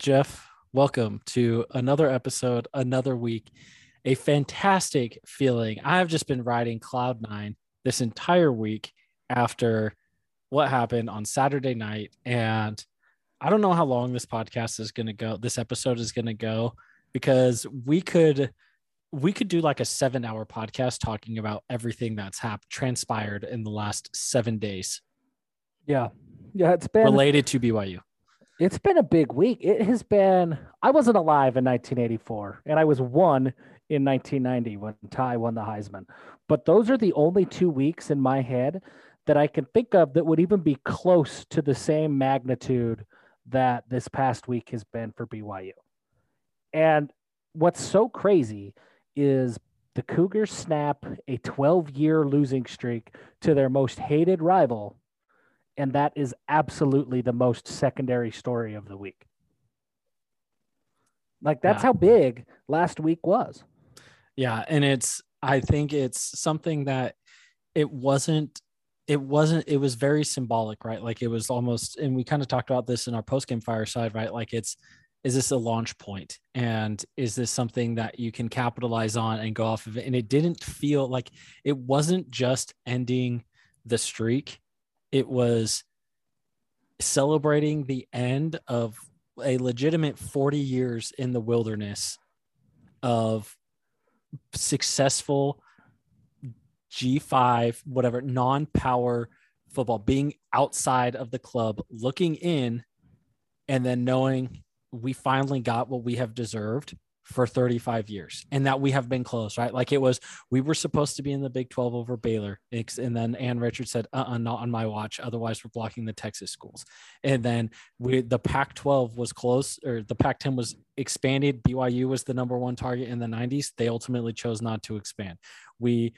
Jeff, welcome to another episode, another week. A fantastic feeling. I've just been riding Cloud Nine this entire week after what happened on Saturday night. And I don't know how long this podcast is going to go, this episode is going to go, because we could. We could do like a seven hour podcast talking about everything that's happened, transpired in the last seven days Yeah. Yeah. It's been related to BYU. It's been a big week. It has been I wasn't alive in 1984 and I was one in 1990 when Ty won the Heisman. But those are the only two weeks in my head that I can think of that would even be close to the same magnitude that this past week has been for BYU. And what's so crazy is the Cougars snap a 12 year losing streak to their most hated rival and that is absolutely the most secondary story of the week. Like that's Yeah. how big last week was. Yeah, and it's I think it's something that it wasn't it wasn't it was very symbolic, right? Like it was almost and we kind of talked about this in our post game fireside, right? Like it's is this a launch point and is this something that you can capitalize on and go off of it? And it didn't feel like it wasn't just ending the streak. It was celebrating the end of a legitimate 40 years in the wilderness of successful G5, whatever, non power football, being outside of the club, looking in, and then knowing we finally got what we have deserved for 35 years and that we have been close, right? Like it was, we were supposed to be in the Big 12 over Baylor. And then Ann Richards said, uh uh not on my watch. Otherwise, we're blocking the Texas schools. And then we, the Pac 12 was close or the Pac 10 was expanded. BYU was the number one target in the 90s. They ultimately chose not to expand. We,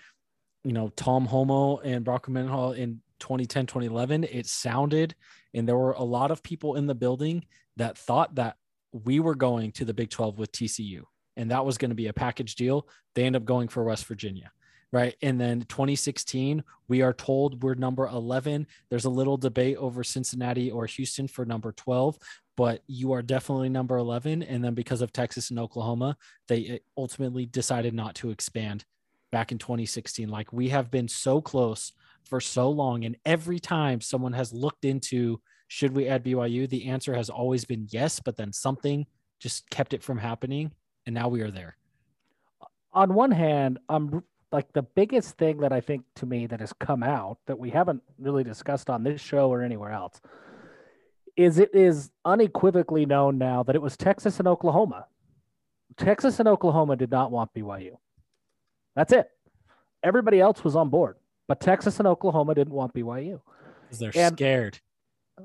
you know, Tom Holmoe and Bronco Mendenhall in 2010, 2011, it sounded, and there were a lot of people in the building that thought that we were going to the Big 12 with TCU and that was going to be a package deal. They end up going for West Virginia. Right. And then 2016, we are told we're number 11. There's a little debate over Cincinnati or Houston for number 12, but you are definitely number 11. And then because of Texas and Oklahoma, they eh, ultimately decided not to expand back in 2016. Like we have been so close for so long. And every time someone has looked into should we add BYU, the answer has always been yes, but then something just kept it from happening. And now we are there. On one hand, I'm like the biggest thing that I think to me that has come out that we haven't really discussed on this show or anywhere else is it is unequivocally known now that it was Texas and Oklahoma. Texas and Oklahoma did not want BYU. That's it. Everybody else was on board, but Texas and Oklahoma didn't want BYU. Because they're And- scared.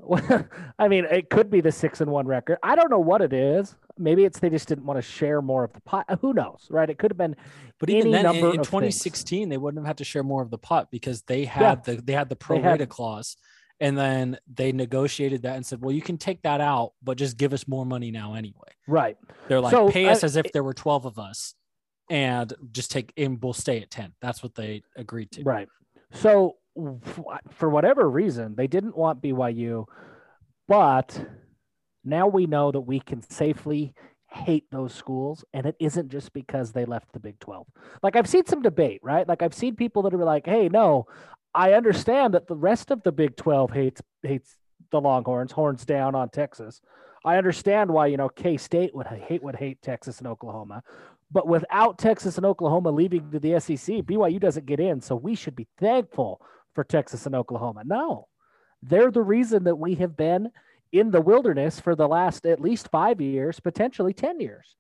I mean, it could be the six and one record. I don't know what it is. Maybe it's they just didn't want to share more of the pot. Who knows, right? It could have been But even then, in, number in of 2016, they wouldn't have had to share more of the pot because they had the they had the pro rata clause, and then they negotiated that and said, "Well, you can take that out, but just give us more money now anyway." right. They're like, So, "Pay us I- as if there were 12 of us, and just take and we'll stay at 10." That's what they agreed to. Right. So for whatever reason, they didn't want BYU, but now we know that we can safely hate those schools and it isn't just because they left the Big 12. Like I've seen some debate, right? Like I've seen people that are like, "Hey, no, I understand that the rest of the Big 12 hates hates the Longhorns, horns down on Texas. I understand why, you know, K-State would hate would hate Texas and Oklahoma. But without Texas and Oklahoma leaving to the SEC, BYU doesn't get in. So we should be thankful for Texas and Oklahoma. No, they're the reason that we have been in the wilderness for the last at least five years, potentially 10 years.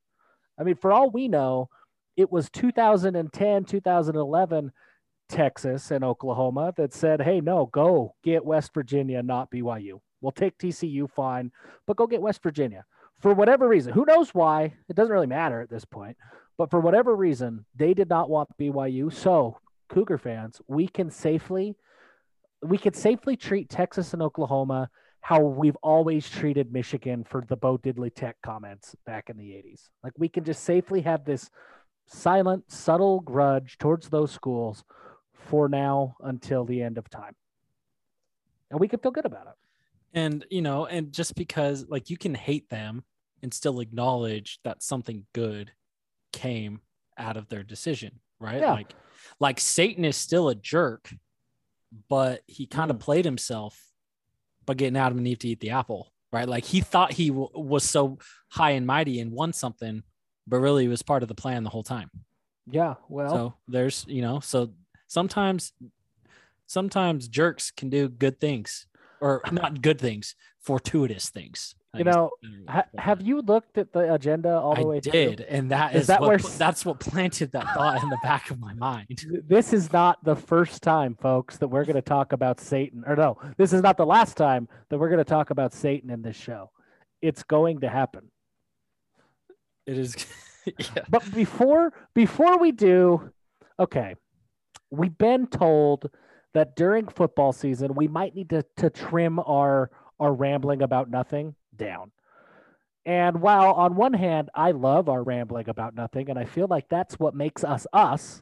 I mean, for all we know, it was 2010, 2011 Texas and Oklahoma that said, hey, no, go get West Virginia, not BYU. We'll take TCU, fine, but go get West Virginia. For whatever reason, who knows why? It doesn't really matter at this point. But for whatever reason, they did not want BYU. So, Cougar fans, we can safely we could safely treat Texas and Oklahoma how we've always treated Michigan for the Bo Diddley Tech comments back in the 80s. Like we can just safely have this silent, subtle grudge towards those schools for now until the end of time. And we can feel good about it. And you know, and just because like you can hate them and still acknowledge that something good came out of their decision, right? Yeah. Like like Satan is still a jerk, but he kind of Mm. played himself by getting Adam and Eve to eat the apple, right? Like he thought he w- was so high and mighty and won something, but really he was part of the plan the whole time. Yeah. Well, So there's, you know, so sometimes, sometimes jerks can do good things or not good things, fortuitous things. You know, is a better way ha- have you looked at the agenda all the I way through? did, and that Is is, that what, where that's what planted that thought in the back of my mind. This is not the first time, folks, that we're going to talk about Satan. Or no, this is not the last time that we're going to talk about Satan in this show. It's going to happen. It is, yeah. But before before we do, okay, we've been told that during football season we might need to to trim our our rambling about nothing down. And while on one hand I love our rambling about nothing, and I feel like that's what makes us us,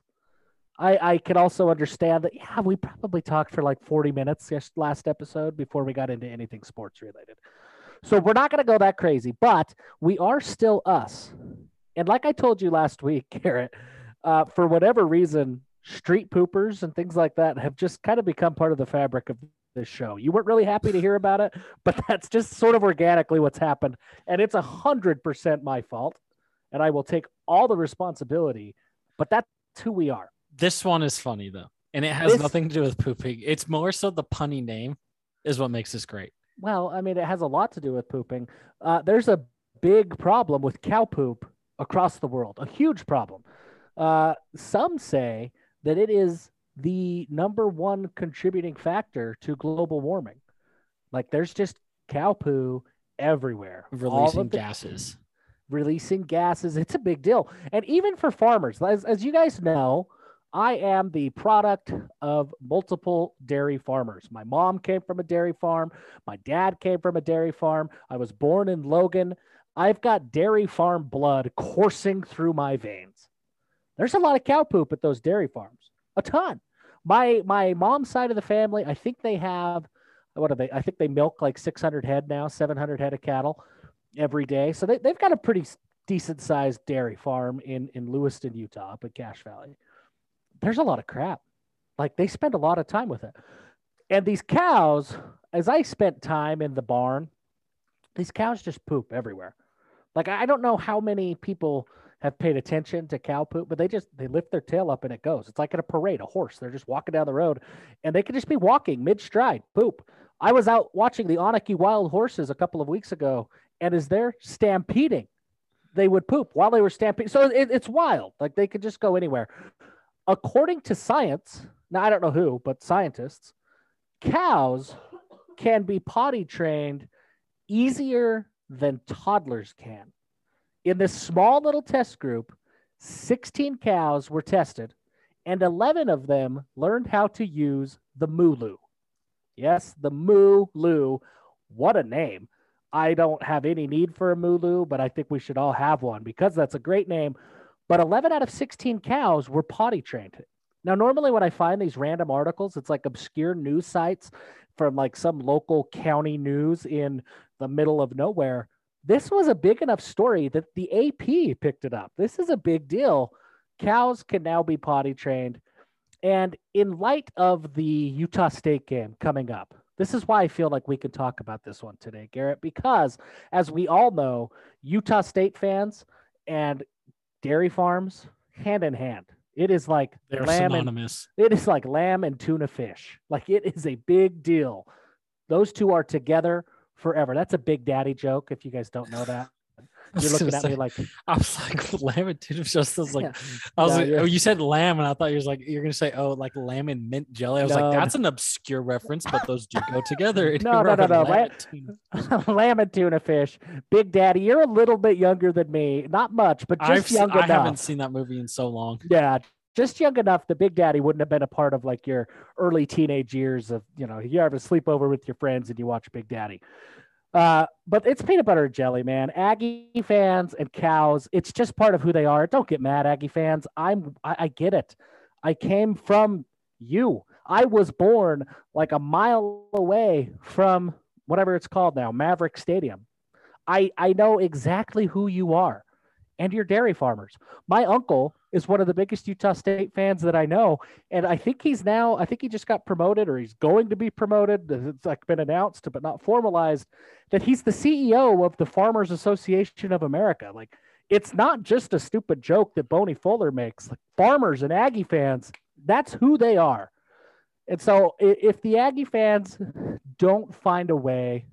I I can also understand that yeah we probably talked for like forty minutes yes last episode before we got into anything sports related. So we're not going to go that crazy, but we are still us. And like I told you last week, Garrett, uh, for whatever reason, street poopers and things like that have just kind of become part of the fabric of this show. You weren't really happy to hear about it, but that's just sort of organically what's happened. And it's a hundred percent my fault. And I will take all the responsibility, but that's who we are. This one is funny though, and it has This- nothing to do with pooping. It's more so the punny name is what makes this great. Well, I mean, it has a lot to do with pooping. Uh, there's a big problem with cow poop across the world, a huge problem. Uh, some say that it is the number one contributing factor to global warming. Like, there's just cow poo everywhere, Releasing the- gases. releasing gases. It's a big deal. And even for farmers, as, as you guys know, I am the product of multiple dairy farmers. My mom came from a dairy farm. My dad came from a dairy farm. I was born in Logan. I've got dairy farm blood coursing through my veins. There's a lot of cow poop at those dairy farms, a ton. My my mom's side of the family, I think they have what are they? I think they milk like 600 head now, 700 head of cattle every day. So they, they've got a pretty decent sized dairy farm in, in Lewiston, Utah, up at Cache Valley. There's a lot of crap. Like they spend a lot of time with it. And these cows, as I spent time in the barn, these cows just poop everywhere. Like I don't know how many people have paid attention to cow poop, but they just they lift their tail up and it goes. It's like at a parade, a horse. They're just walking down the road and they could just be walking mid stride, poop. I was out watching the Onaqui Wild Horses a couple of weeks ago, and as they're stampeding, they would poop while they were stampeding. So it, it's wild. Like they could just go anywhere. According to science, now I don't know who, but scientists, cows can be potty trained easier than toddlers can. In this small little test group, 16 cows were tested, and 11 of them learned how to use the Mooloo. Yes, the Mooloo. What a name. I don't have any need for a Mooloo, but I think we should all have one because that's a great name. But 11 out of 16 cows were potty trained. Now, normally when I find these random articles, it's like obscure news sites from like some local county news in the middle of nowhere. This was a big enough story that the AP picked it up. This is a big deal. Cows can now be potty trained. And in light of the Utah State game coming up, this is why I feel like we could talk about this one today, Garrett, because as we all know, Utah State fans and dairy farms hand in hand. It is like They're lamb and synonymous. it is like lamb and tuna fish. Like it is a big deal. Those two are together forever. That's a big daddy joke. If you guys don't know that, you're looking at say- me like, I was like lamb and tuna just was like Yeah. I was No, like, oh, you said lamb, and I thought you was like you're gonna say oh like lamb and mint jelly. I was No, like that's an obscure reference, but those do go together. No, no, no, no, lamb and lamb and tuna fish. Big daddy, you're a little bit younger than me. Not much, but just I've young I enough. haven't seen that movie in so long. Yeah, just young enough. The Big Daddy wouldn't have been a part of like your early teenage years of you know you have a sleepover with your friends and you watch Big Daddy. Uh, but it's peanut butter and jelly, man. Aggie fans and cows. It's just part of who they are. Don't get mad, Aggie fans. I'm. I, I get it. I came from you. I was born like a mile away from whatever it's called now, Maverik Stadium. I I know exactly who you are and your dairy farmers. My uncle is one of the biggest Utah State fans that I know, and I think he's now I think he just got promoted or he's going to be promoted. It's like been announced but not formalized that he's the CEO of the Farmers Association of America. Like it's not just a stupid joke that Boney Fuller makes. Like farmers and Aggie fans, that's who they are. And so if the Aggie fans don't find a way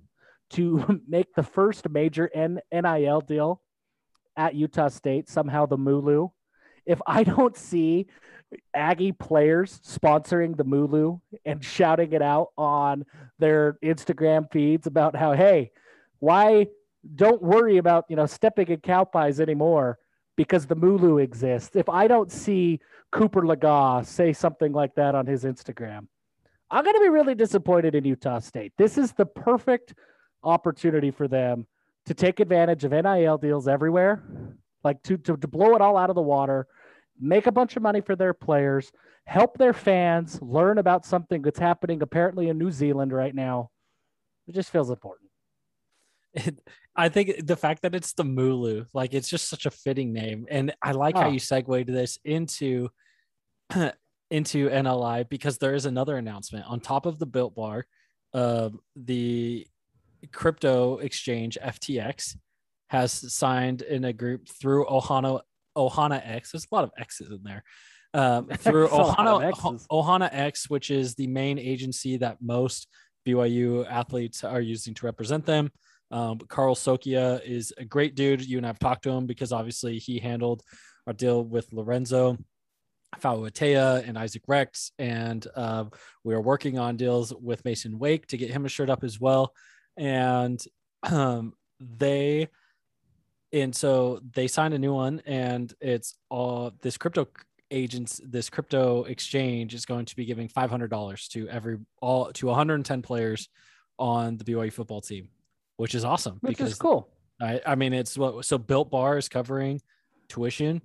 to make the first major NIL deal at Utah State, somehow the Mooloo, if I don't see Aggie players sponsoring the Mooloo and shouting it out on their Instagram feeds about how, hey, why don't worry about, you know, stepping in cow pies anymore because the Mulu exists. If I don't see Cooper Legas say something like that on his Instagram, I'm going to be really disappointed in Utah State. This is the perfect opportunity for them to take advantage of NIL deals everywhere, like to, to, to blow it all out of the water, make a bunch of money for their players, help their fans learn about something that's happening apparently in New Zealand right now. It just feels important. It, I think the fact that it's the Mooloo, like it's just such a fitting name, and I like oh. how you segued this into into NLI because there is another announcement on top of the Built Bar, uh, the crypto exchange FTX has signed in a group through Ohana Ohana X. There's a lot of X's in there. Um, through Ohana Ohana X, which is the main agency that most BYU athletes are using to represent them. Um, Carl Sokia is a great dude. You and I've talked to him because obviously he handled our deal with Lorenzo Fauatea and Isaac Rex, and uh, we are working on deals with Mason Wake to get him a shirt up as well. And um, they, and so they signed a new one, and it's all this crypto agents, this crypto exchange is going to be giving five hundred dollars to every all to 110 players on the BYU football team which is awesome which because is cool. I, I mean, it's what so Built Bar is covering tuition.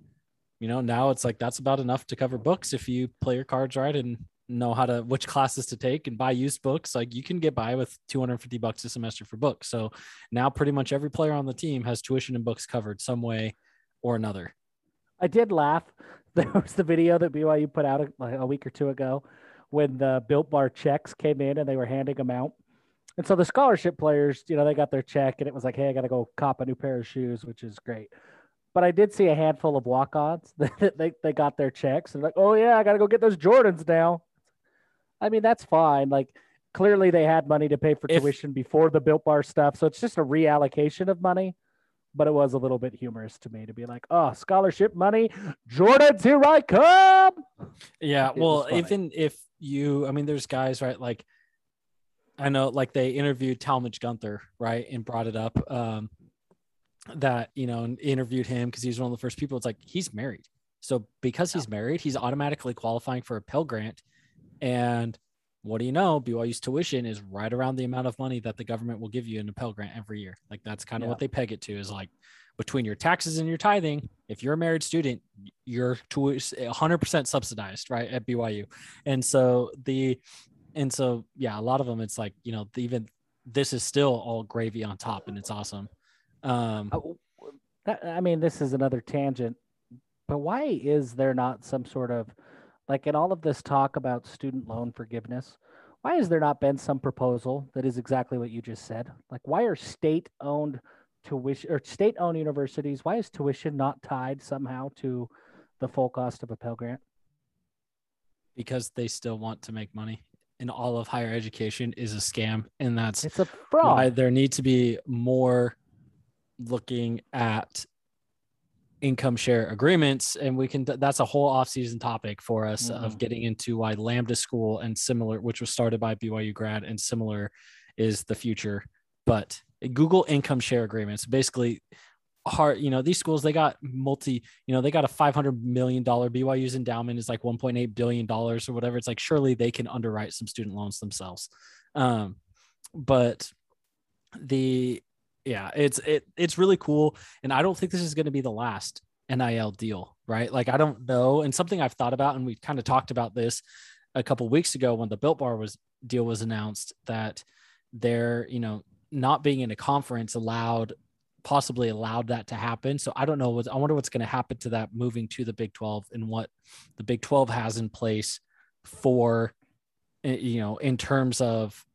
You know, now it's like that's about enough to cover books if you play your cards right and know how to which classes to take and buy used books. Like you can get by with 250 bucks a semester for books. So now pretty much every player on the team has tuition and books covered some way or another. I did laugh. There was the video that BYU put out a, like a week or two ago when the Built Bar checks came in and they were handing them out and so the scholarship players, you know, they got their check and it was like, hey, I got to go cop a new pair of shoes, which is great. But I did see a handful of walk ons that they, they got their checks and like, oh, yeah, I got to go get those Jordans now. I mean, that's fine. Like, clearly they had money to pay for if, tuition before the built bar stuff. So it's just a reallocation of money. But it was a little bit humorous to me to be like, oh, scholarship money, Jordans, here I come. Yeah. It well, even if you, I mean, there's guys, right? Like, I know like they interviewed Talmadge Gunther, right, and brought it up. Um, that you know, and interviewed him because he's one of the first people. It's like he's married, so because he's married, he's automatically qualifying for a Pell Grant. And what do you know? BYU's tuition is right around the amount of money that the government will give you in a Pell Grant every year. Like that's kind of yeah. what they peg it to. Is like between your taxes and your tithing, if you're a married student, you're tuition 100% subsidized, right, at BYU. And so the and so yeah, a lot of them it's like you know even this is still all gravy on top, and it's awesome. Um, oh, I mean, this is another tangent, but why is there not some sort of like in all of this talk about student loan forgiveness? Why has there not been some proposal that is exactly what you just said? Like, why are state owned tuition or state owned universities, why is tuition not tied somehow to the full cost of a Pell Grant? Because they still want to make money and all of higher education is a scam and that's it's a fraud. why there need to be more looking at income share agreements and we can that's a whole off-season topic for us mm-hmm. of getting into why lambda school and similar which was started by byu grad and similar is the future but google income share agreements basically hard, you know, these schools, they got multi, you know, they got a $500 million BYU's endowment is like $1.8 billion or whatever. It's like, surely they can underwrite some student loans themselves. Um, but the, yeah, it's, it, it's really cool. And I don't think this is going to be the last NIL deal, right? Like, I don't know. And something I've thought about, and we kind of talked about this a couple weeks ago when the built bar was deal was announced that they're, you know, not being in a conference allowed possibly allowed that to happen. So I don't know what I wonder what's going to happen to that moving to the Big 12 and what the Big 12 has in place for eh, you know in terms of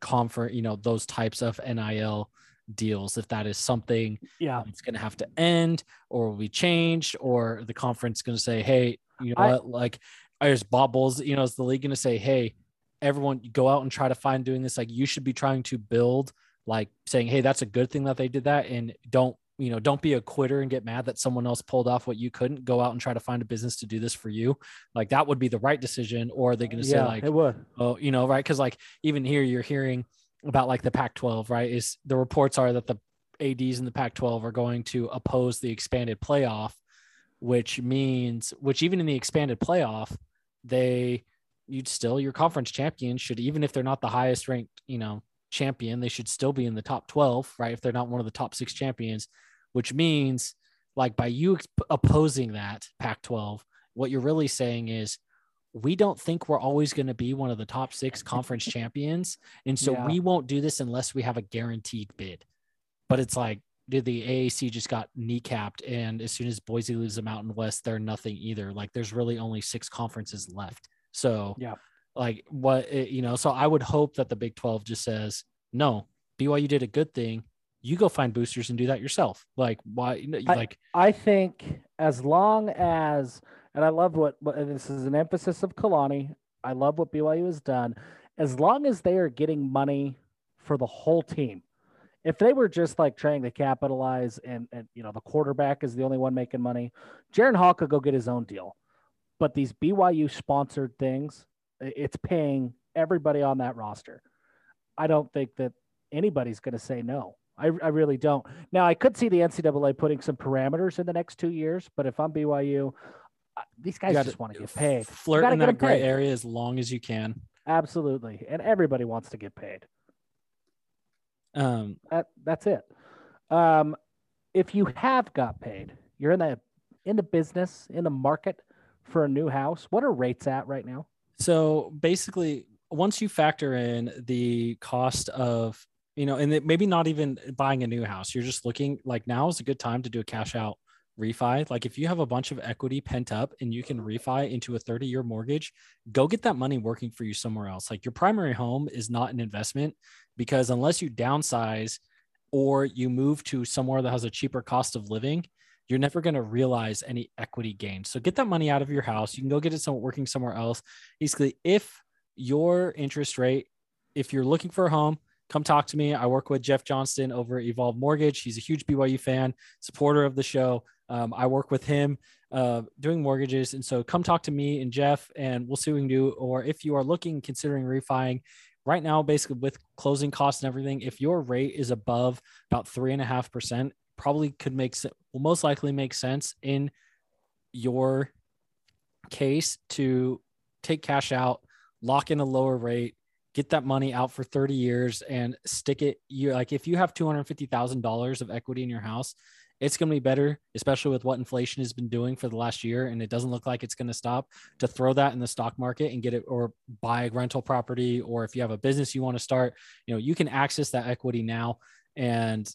conference, you know, those types of NIL deals if that is something yeah. it's going to have to end or will be changed or the conference going to say hey you know I- what? Like there's bobbles you know is the league going to say hey everyone go out and try to find doing this. Like you should be trying to build like saying hey that's a good thing that they did that and don't you know don't be a quitter and get mad that someone else pulled off what you couldn't. Go out and try to find a business to do this for you. Like that would be the right decision or are they going to say yeah like it would. Oh, you know, right? Because like even here, you're hearing about like the Pac-12, right? Is the reports are that the ads in the Pac-12 are going to oppose the expanded playoff, which means, which even in the expanded playoff, they you'd still your conference champions should even if they're not the highest ranked, you know, champion, they should still be in the top 12, right? If they're not one of the top six champions, which means like by you opposing that Pac-12, what you're really saying is we don't think we're always going to be one of the top six conference champions. And so Yeah. we won't do this unless we have a guaranteed bid. But it's like, did the AAC just got kneecapped? And as soon as Boise leaves the Mountain West, they're nothing either. Like there's really only six conferences left. So, Yeah. like what, it, you know, so I would hope that the Big 12 just says, no, BYU did a good thing. You go find boosters and do that yourself. Like, why? know, I- Like, I think as long as, and I love what, what this is an emphasis of Kalani. I love what BYU has done. As long as they are getting money for the whole team, if they were just like trying to capitalize and, and you know the quarterback is the only one making money, Jaren Hall could go get his own deal. But these BYU sponsored things, it's paying everybody on that roster. I don't think that anybody's going to say no. I, I really don't. Now, I could see the NCAA putting some parameters in the next two years, but if I'm BYU, these guys just want to get paid. flirt in that gray paid. area as long as you can. Absolutely. And everybody wants to get paid. Um, That, that's it. Um, if you have got paid, you're in the in the business, in the market for a new house. What are rates at right now? So basically, once you factor in the cost of, you know, and maybe not even buying a new house, you're just looking like now is a good time to do a cash out refi. Like if you have a bunch of equity pent up and you can refi into a 30 year mortgage, go get that money working for you somewhere else. Like your primary home is not an investment because unless you downsize or you move to somewhere that has a cheaper cost of living, you're never going to realize any equity gain. So get that money out of your house. You can go get it some, working somewhere else. Basically, if your interest rate, if you're looking for a home, come talk to me. I work with Jeff Johnston over Evolve Mortgage. He's a huge BYU fan, supporter of the show. Um, I work with him uh, doing mortgages. And so come talk to me and Jeff, and we'll see what we can do. Or if you are looking, considering refining, right now, basically with closing costs and everything, if your rate is above about three and a half percent, probably could make will most likely make sense in your case to take cash out, lock in a lower rate, get that money out for 30 years and stick it. You like if you have $250,000 of equity in your house, it's going to be better, especially with what inflation has been doing for the last year. And it doesn't look like it's going to stop to throw that in the stock market and get it or buy a rental property. Or if you have a business you want to start, you know, you can access that equity now. And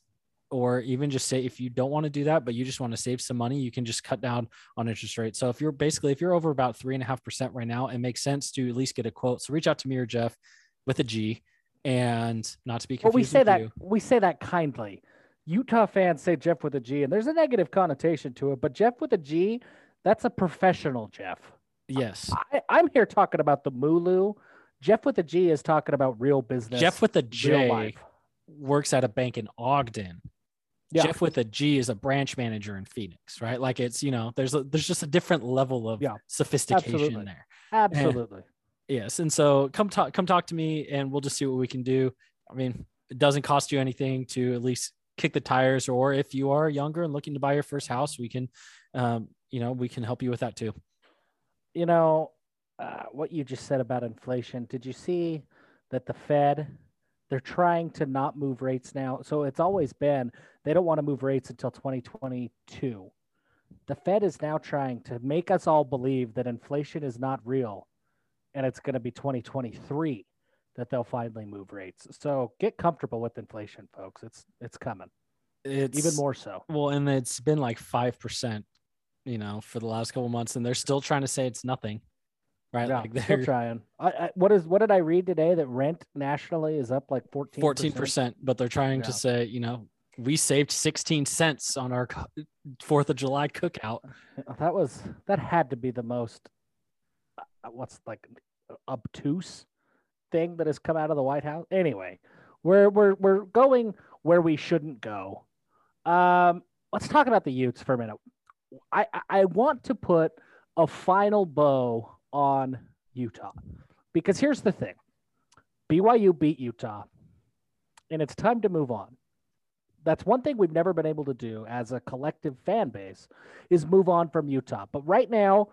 or even just say if you don't want to do that, but you just want to save some money, you can just cut down on interest rates. So if you're basically if you're over about three and a half percent right now, it makes sense to at least get a quote. So reach out to me or Jeff with a G, and not to be confused. Well, we say that you. we say that kindly. Utah fans say Jeff with a G, and there's a negative connotation to it. But Jeff with a G, that's a professional Jeff. Yes, I, I'm here talking about the Mooloo. Jeff with a G is talking about real business. Jeff with a J works at a bank in Ogden. Yeah. Jeff with a G is a branch manager in Phoenix, right? Like it's you know there's a, there's just a different level of Yeah, sophistication absolutely. there. Absolutely. Yes, and so come talk come talk to me, and we'll just see what we can do. I mean, it doesn't cost you anything to at least kick the tires, or if you are younger and looking to buy your first house, we can, um, you know, we can help you with that too. You know, uh, what you just said about inflation. Did you see that the Fed, they're trying to not move rates now? So it's always been they don't want to move rates until 2022. The Fed is now trying to make us all believe that inflation is not real and it's going to be 2023 that they'll finally move rates. So get comfortable with inflation, folks. It's it's coming. it's even more so. Well, and it's been like five percent, you know, for the last couple months, and they're still trying to say it's nothing, right? Yeah, like they're trying. I, I, what is what did I read today that rent nationally is up like 14 fourteen percent, but they're trying to say, you know, we saved sixteen cents on our Fourth of July cookout. That was that had to be the most what's like obtuse thing that has come out of the White House. Anyway, we're we're we're going where we shouldn't go. Um, let's talk about the Utes for a minute. I I- I want to put a final bow on Utah because here's the thing: BYU beat Utah, and it's time to move on. That's one thing we've never been able to do as a collective fan base is move on from Utah. But right now,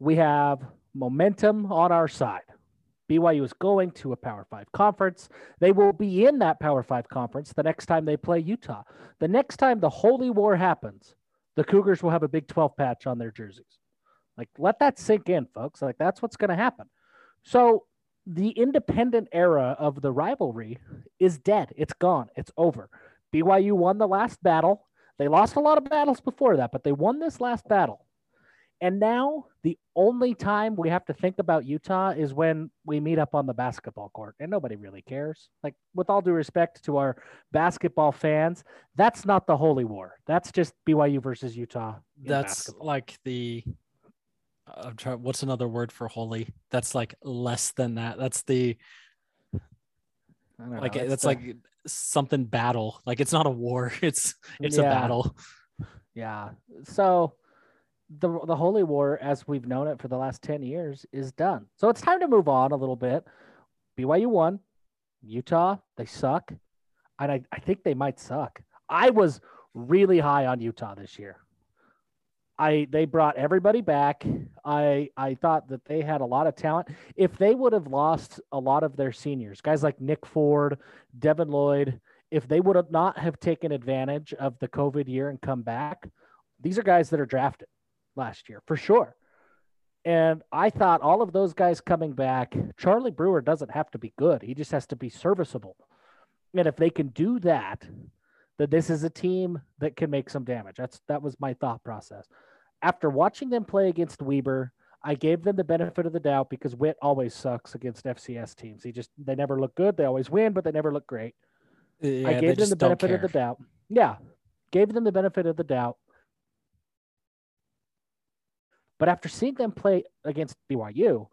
we have momentum on our side. BYU is going to a Power Five conference. They will be in that Power Five conference the next time they play Utah. The next time the Holy War happens, the Cougars will have a Big 12 patch on their jerseys. Like, let that sink in, folks. Like, that's what's going to happen. So, the independent era of the rivalry is dead. It's gone. It's over. BYU won the last battle. They lost a lot of battles before that, but they won this last battle. And now the only time we have to think about Utah is when we meet up on the basketball court, and nobody really cares. Like, with all due respect to our basketball fans, that's not the holy war. That's just BYU versus Utah. That's basketball. like the. I'm trying. What's another word for holy? That's like less than that. That's the I don't know, like it's that's the- like something battle. Like it's not a war. It's it's a battle. Yeah. So the the holy war, as we've known it for the last ten years, is done. So it's time to move on a little bit. BYU won. Utah, they suck. And I, I think they might suck. I was really high on Utah this year. I they brought everybody back. I I thought that they had a lot of talent. If they would have lost a lot of their seniors, guys like Nick Ford, Devin Lloyd, if they would have not have taken advantage of the COVID year and come back, these are guys that are drafted last year for sure. And I thought all of those guys coming back, Charlie Brewer doesn't have to be good. He just has to be serviceable. And if they can do that, then this is a team that can make some damage. That's that was my thought process. After watching them play against Weber, I gave them the benefit of the doubt because Whit always sucks against FCS teams. He just they never look good. They always win, but they never look great. Yeah, I gave them the benefit of the doubt. Yeah, gave them the benefit of the doubt. But after seeing them play against BYU,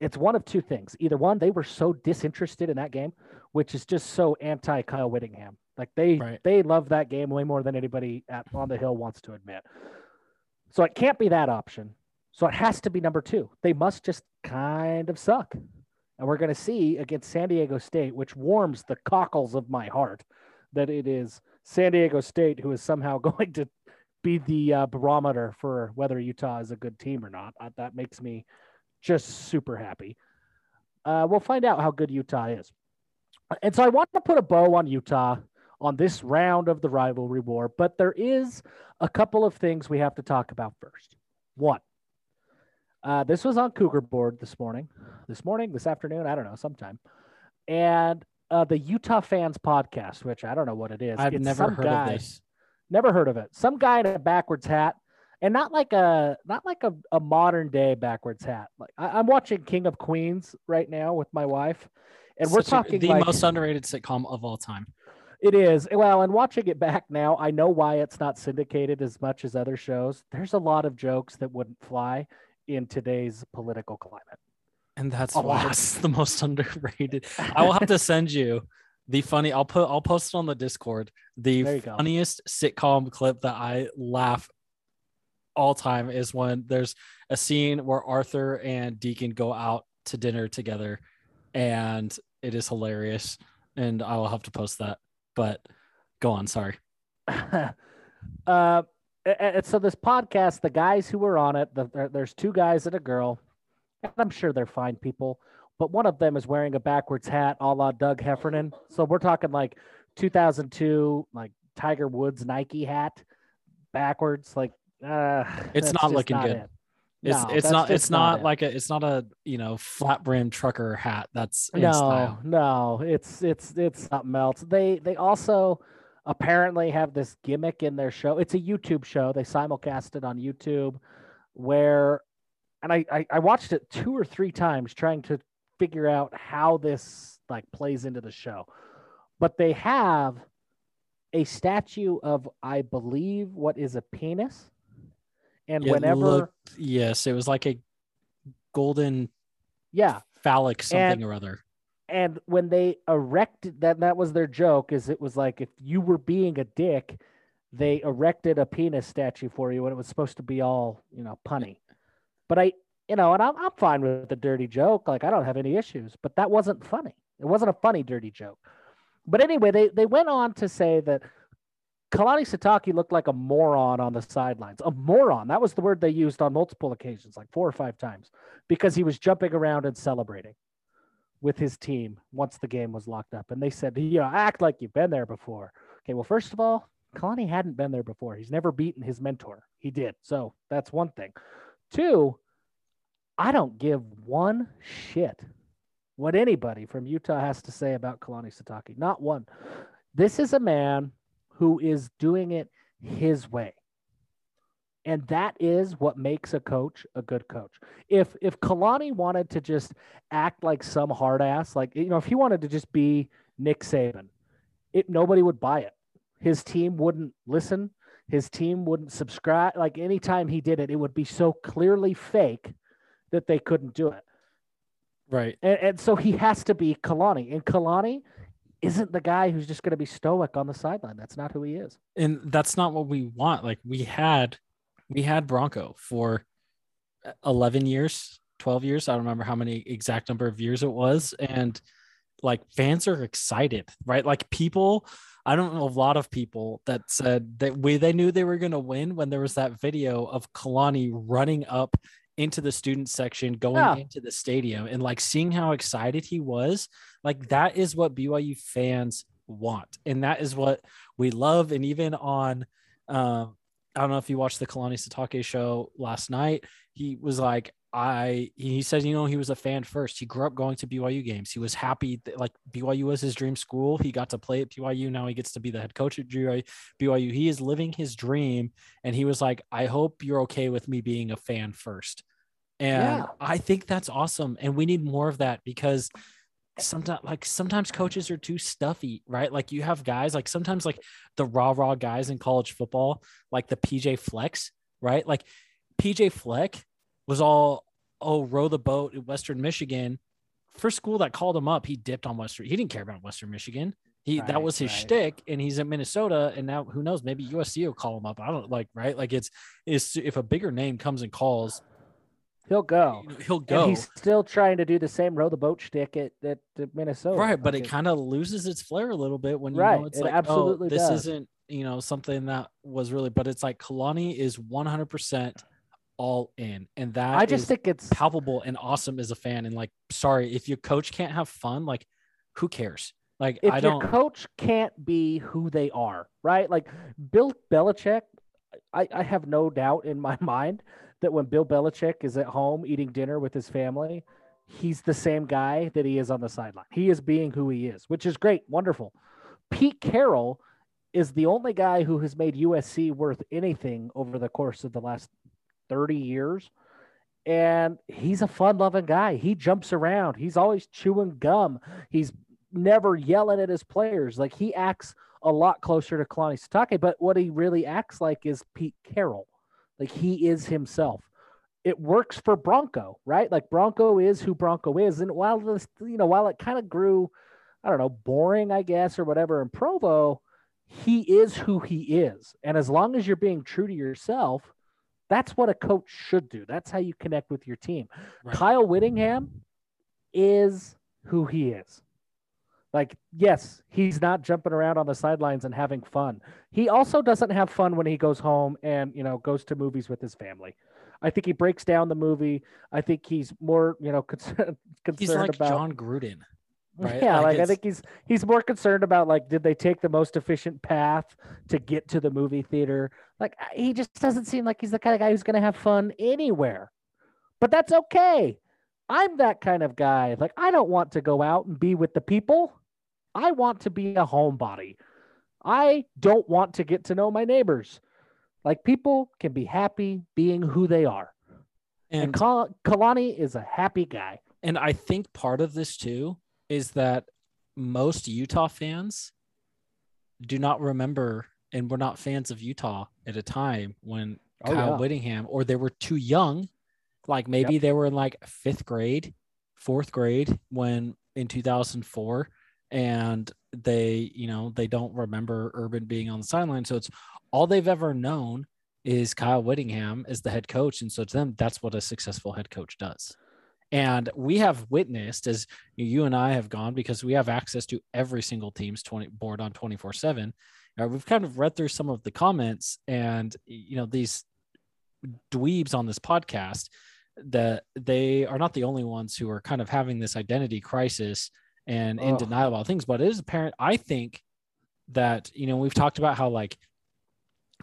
it's one of two things. Either one, they were so disinterested in that game, which is just so anti Kyle Whittingham. Like they Right. they love that game way more than anybody at, on the hill wants to admit. So it can't be that option. So it has to be number two. They must just kind of suck. And we're going to see against San Diego State, which warms the cockles of my heart, that it is San Diego State who is somehow going to be the uh, barometer for whether Utah is a good team or not. Uh, that makes me just super happy. Uh, we'll find out how good Utah is. And so I want to put a bow on Utah on this round of the rivalry war, but there is a couple of things we have to talk about first. One, uh, this was on Cougar Board this morning, this morning, this afternoon, I don't know, sometime. And uh, the Utah Fans Podcast, which I don't know what it is. I've It's never heard guy- of this. Never heard of it. Some guy in a backwards hat, and not like a not like a, a modern day backwards hat. Like I, I'm watching King of Queens right now with my wife, and we're Such a- talking the like, most underrated sitcom of all time. it is. Well, and watching it back now, I know why it's not syndicated as much as other shows. There's a lot of jokes that wouldn't fly in today's political climate. And that's A why it's the most underrated. I will have to send you the funny. I'll put. I'll post it on the Discord. The funniest sitcom clip that I laugh all time is when there's a scene where Arthur and Deacon go out to dinner together, and it is hilarious. And I will have to post that. But go on. Sorry. uh, and so this podcast, the guys who were on it, the, there- there's two guys and a girl, and I'm sure they're fine people, but one of them is wearing a backwards hat, a la Doug Heffernan. So we're talking like 2002, like Tiger Woods Nike hat, backwards. Like, uh, It's not looking good. it. It's No, it's not it's not, it. like a it's not a you know flat brim trucker hat. That's in no, style. no, it's it's it's something else. They they also apparently have this gimmick in their show. It's a YouTube show. They simulcast it on YouTube where and I, I, I watched it two or three times trying to figure out how this like plays into the show. But they have a statue of I believe what is a penis. And It whenever looked- yes, it was like a golden yeah, phallic something And- or other. and when they erected that that was their joke is it was like if you were being a dick they erected a penis statue for you and it was supposed to be all you know punny but i you know and i'm, I'm fine with the dirty joke like i don't have any issues but that wasn't funny it wasn't a funny dirty joke but anyway they they went on to say that Kalani Sitake looked like a moron on the sidelines. A moron. That was the word they used on multiple occasions, like four or five times, because he was jumping around and celebrating with his team once the game was locked up. And they said, you know, act like you've been there before. Okay, well, first of all, Kalani hadn't been there before. He's never beaten his mentor. He did. So that's one thing. Two, I don't give one shit what anybody from Utah has to say about Kalani Sitake. Not one. This is a man who is doing it his way. And that is what makes a coach a good coach. If if Kalani wanted to just act like some hard ass, like you know, if he wanted to just be Nick Saban, it nobody would buy it. His team wouldn't listen. His team wouldn't subscribe. Like anytime he did it, it would be so clearly fake that they couldn't do it. Right. And, and so he has to be Kalani. And Kalani isn't the guy who's just going to be stoic on the sideline. That's not who he is. and that's not what we want like we had we had bronco for 11 years 12 years i don't remember how many exact number of years it was and like fans are excited right like people i don't know a lot of people that said that we they knew they were going to win when there was that video of kalani running up into the student section going Yeah. into the stadium and like seeing how excited he was like that is what byu fans want and that is what we love and even on um I don't know if you watched the Kalani Sitake show last night. He was like, I he said, you know, he was a fan first. He grew up going to BYU games. He was happy that like BYU was his dream school. He got to play at BYU. Now he gets to be the head coach at BYU. BYU. He is living his dream. And he was like, I hope you're okay with me being a fan first. And Yeah. I think that's awesome. And we need more of that because sometimes like sometimes coaches are too stuffy, right? Like you have guys like sometimes like the raw raw guys in college football, like the PJ Flecks, right? Like PJ Fleck was all oh row the boat in Western Michigan. First school that called him up, he dipped on Western. He didn't care about Western Michigan. He that was his right. shtick, and he's in Minnesota, and now who knows? Maybe USC will call him up. I don't like right. Like it's is if a bigger name comes and calls, He'll go. he'll And go. he's still trying to do the same row the boat shtick at, at, at Minnesota. right but Like it kind of loses its flair a little bit when you Right, know it's it like oh, absolutely oh, this does. isn't you know something that was really but it's like kalani is 100% all in and that I just think it's palpable and awesome as a fan and like sorry if your coach can't have fun like who cares like if i your don't coach can't be who they are, right? Like Bill Belichick, I, I have no doubt in my mind that when Bill Belichick is at home eating dinner with his family, he's the same guy that he is on the sideline. He is being who he is, which is great, wonderful. Pete Carroll is the only guy who has made USC worth anything over the course of the last 30 years. And he's a fun loving guy. He jumps around. He's always chewing gum. He's never yelling at his players. Like he acts a lot closer to Kalani Sitake, but what he really acts like is Pete Carroll. Like he is himself. It works for Bronco, right? Like Bronco is who Bronco is. And while this, you know, while it kind of grew, I don't know, boring, I guess, or whatever in Provo, he is who he is. And as long as you're being true to yourself, that's what a coach should do. That's how you connect with your team. Right. Kyle Whittingham is who he is. Like, yes, he's not jumping around on the sidelines and having fun. He also doesn't have fun when he goes home and, you know, goes to movies with his family. I think he breaks down the movie. I think he's more, you know, concerned, concerned he's like about jon gruden right? yeah, Like, like, I think he's he's more concerned about like did they take the most efficient path to get to the movie theater? Like he just doesn't seem like he's the kind of guy who's going to have fun anywhere. But that's okay. I'm that kind of guy. Like I don't want to go out and be with the people. I want to be a homebody. I don't want to get to know my neighbors. Like people can be happy being who they are. And, and Kal- Kalani is a happy guy. And I think part of this too is that most Utah fans do not remember and were not fans of Utah at a time when oh, Kyle yeah. Whittingham, or they were too young. Like maybe yep. they were in like fifth grade, fourth grade when in 2004 and they you know they don't remember urban being on the sideline so it's all they've ever known is kyle whittingham as the head coach and so to them that's what a successful head coach does and we have witnessed as you and i have gone because we have access to every single team's 20 board on 24 7 uh, we've kind of read through some of the comments and you know these dweebs on this podcast that they are not the only ones who are kind of having this identity crisis and in oh. denial about things. But it is apparent, I think that, you know, we've talked about how like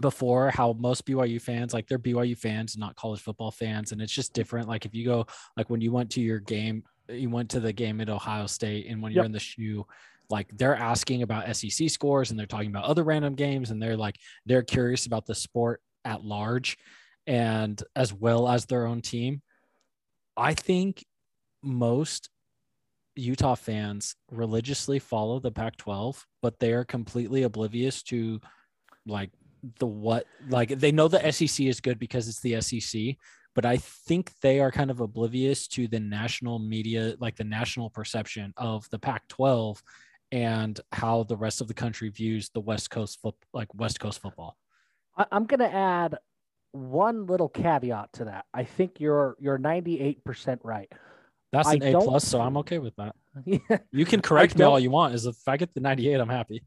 before how most BYU fans like they're BYU fans, not college football fans. And it's just mm-hmm. different. Like if you go like when you went to your game, you went to the game at Ohio State and when you're in the shoe, like they're asking about SEC scores and they're talking about other random games and they're like they're curious about the sport at large and as well as their own team. I think most Utah fans religiously follow the Pac 12, but they are completely oblivious to like the what, like they know the SEC is good because it's the SEC, but I think they are kind of oblivious to the national media, like the national perception of the Pac 12 and how the rest of the country views the West Coast, foot, like West Coast football. I'm to add one little caveat to that. I think you're you're 98% right. That's an I A plus, so I'm okay with that. yeah, you can correct me all you want. Is if I get the 98, I'm happy.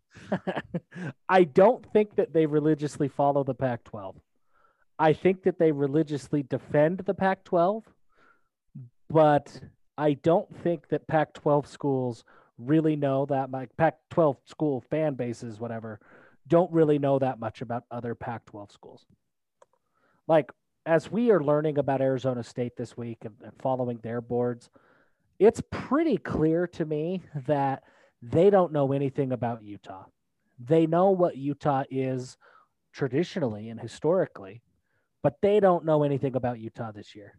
I don't think that they religiously follow the Pac-12. I think that they religiously defend the Pac-12, but I don't think that Pac-12 schools really know that my Pac-12 school fan bases, whatever, don't really know that much about other Pac-12 schools like as we are learning about Arizona State this week and, and following their boards, it's pretty clear to me that they don't know anything about Utah. They know what Utah is traditionally and historically, but they don't know anything about Utah this year.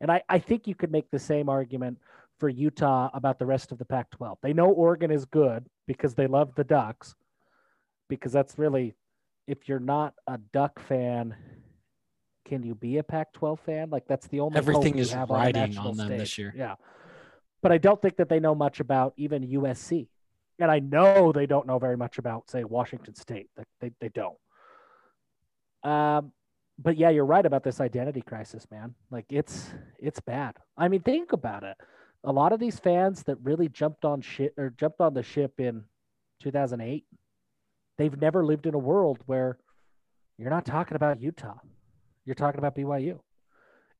And I, I think you could make the same argument for Utah about the rest of the Pac 12. They know Oregon is good because they love the Ducks, because that's really, if you're not a Duck fan, can you be a Pac-12 fan? Like that's the only thing that's happening. everything is riding on, on them stage. this year. Yeah, but I don't think that they know much about even USC, and I know they don't know very much about say Washington State. They they, they don't. Um, but yeah, you're right about this identity crisis, man. Like it's it's bad. I mean, think about it. A lot of these fans that really jumped on shit or jumped on the ship in 2008, they've never lived in a world where you're not talking about Utah. You're talking about BYU.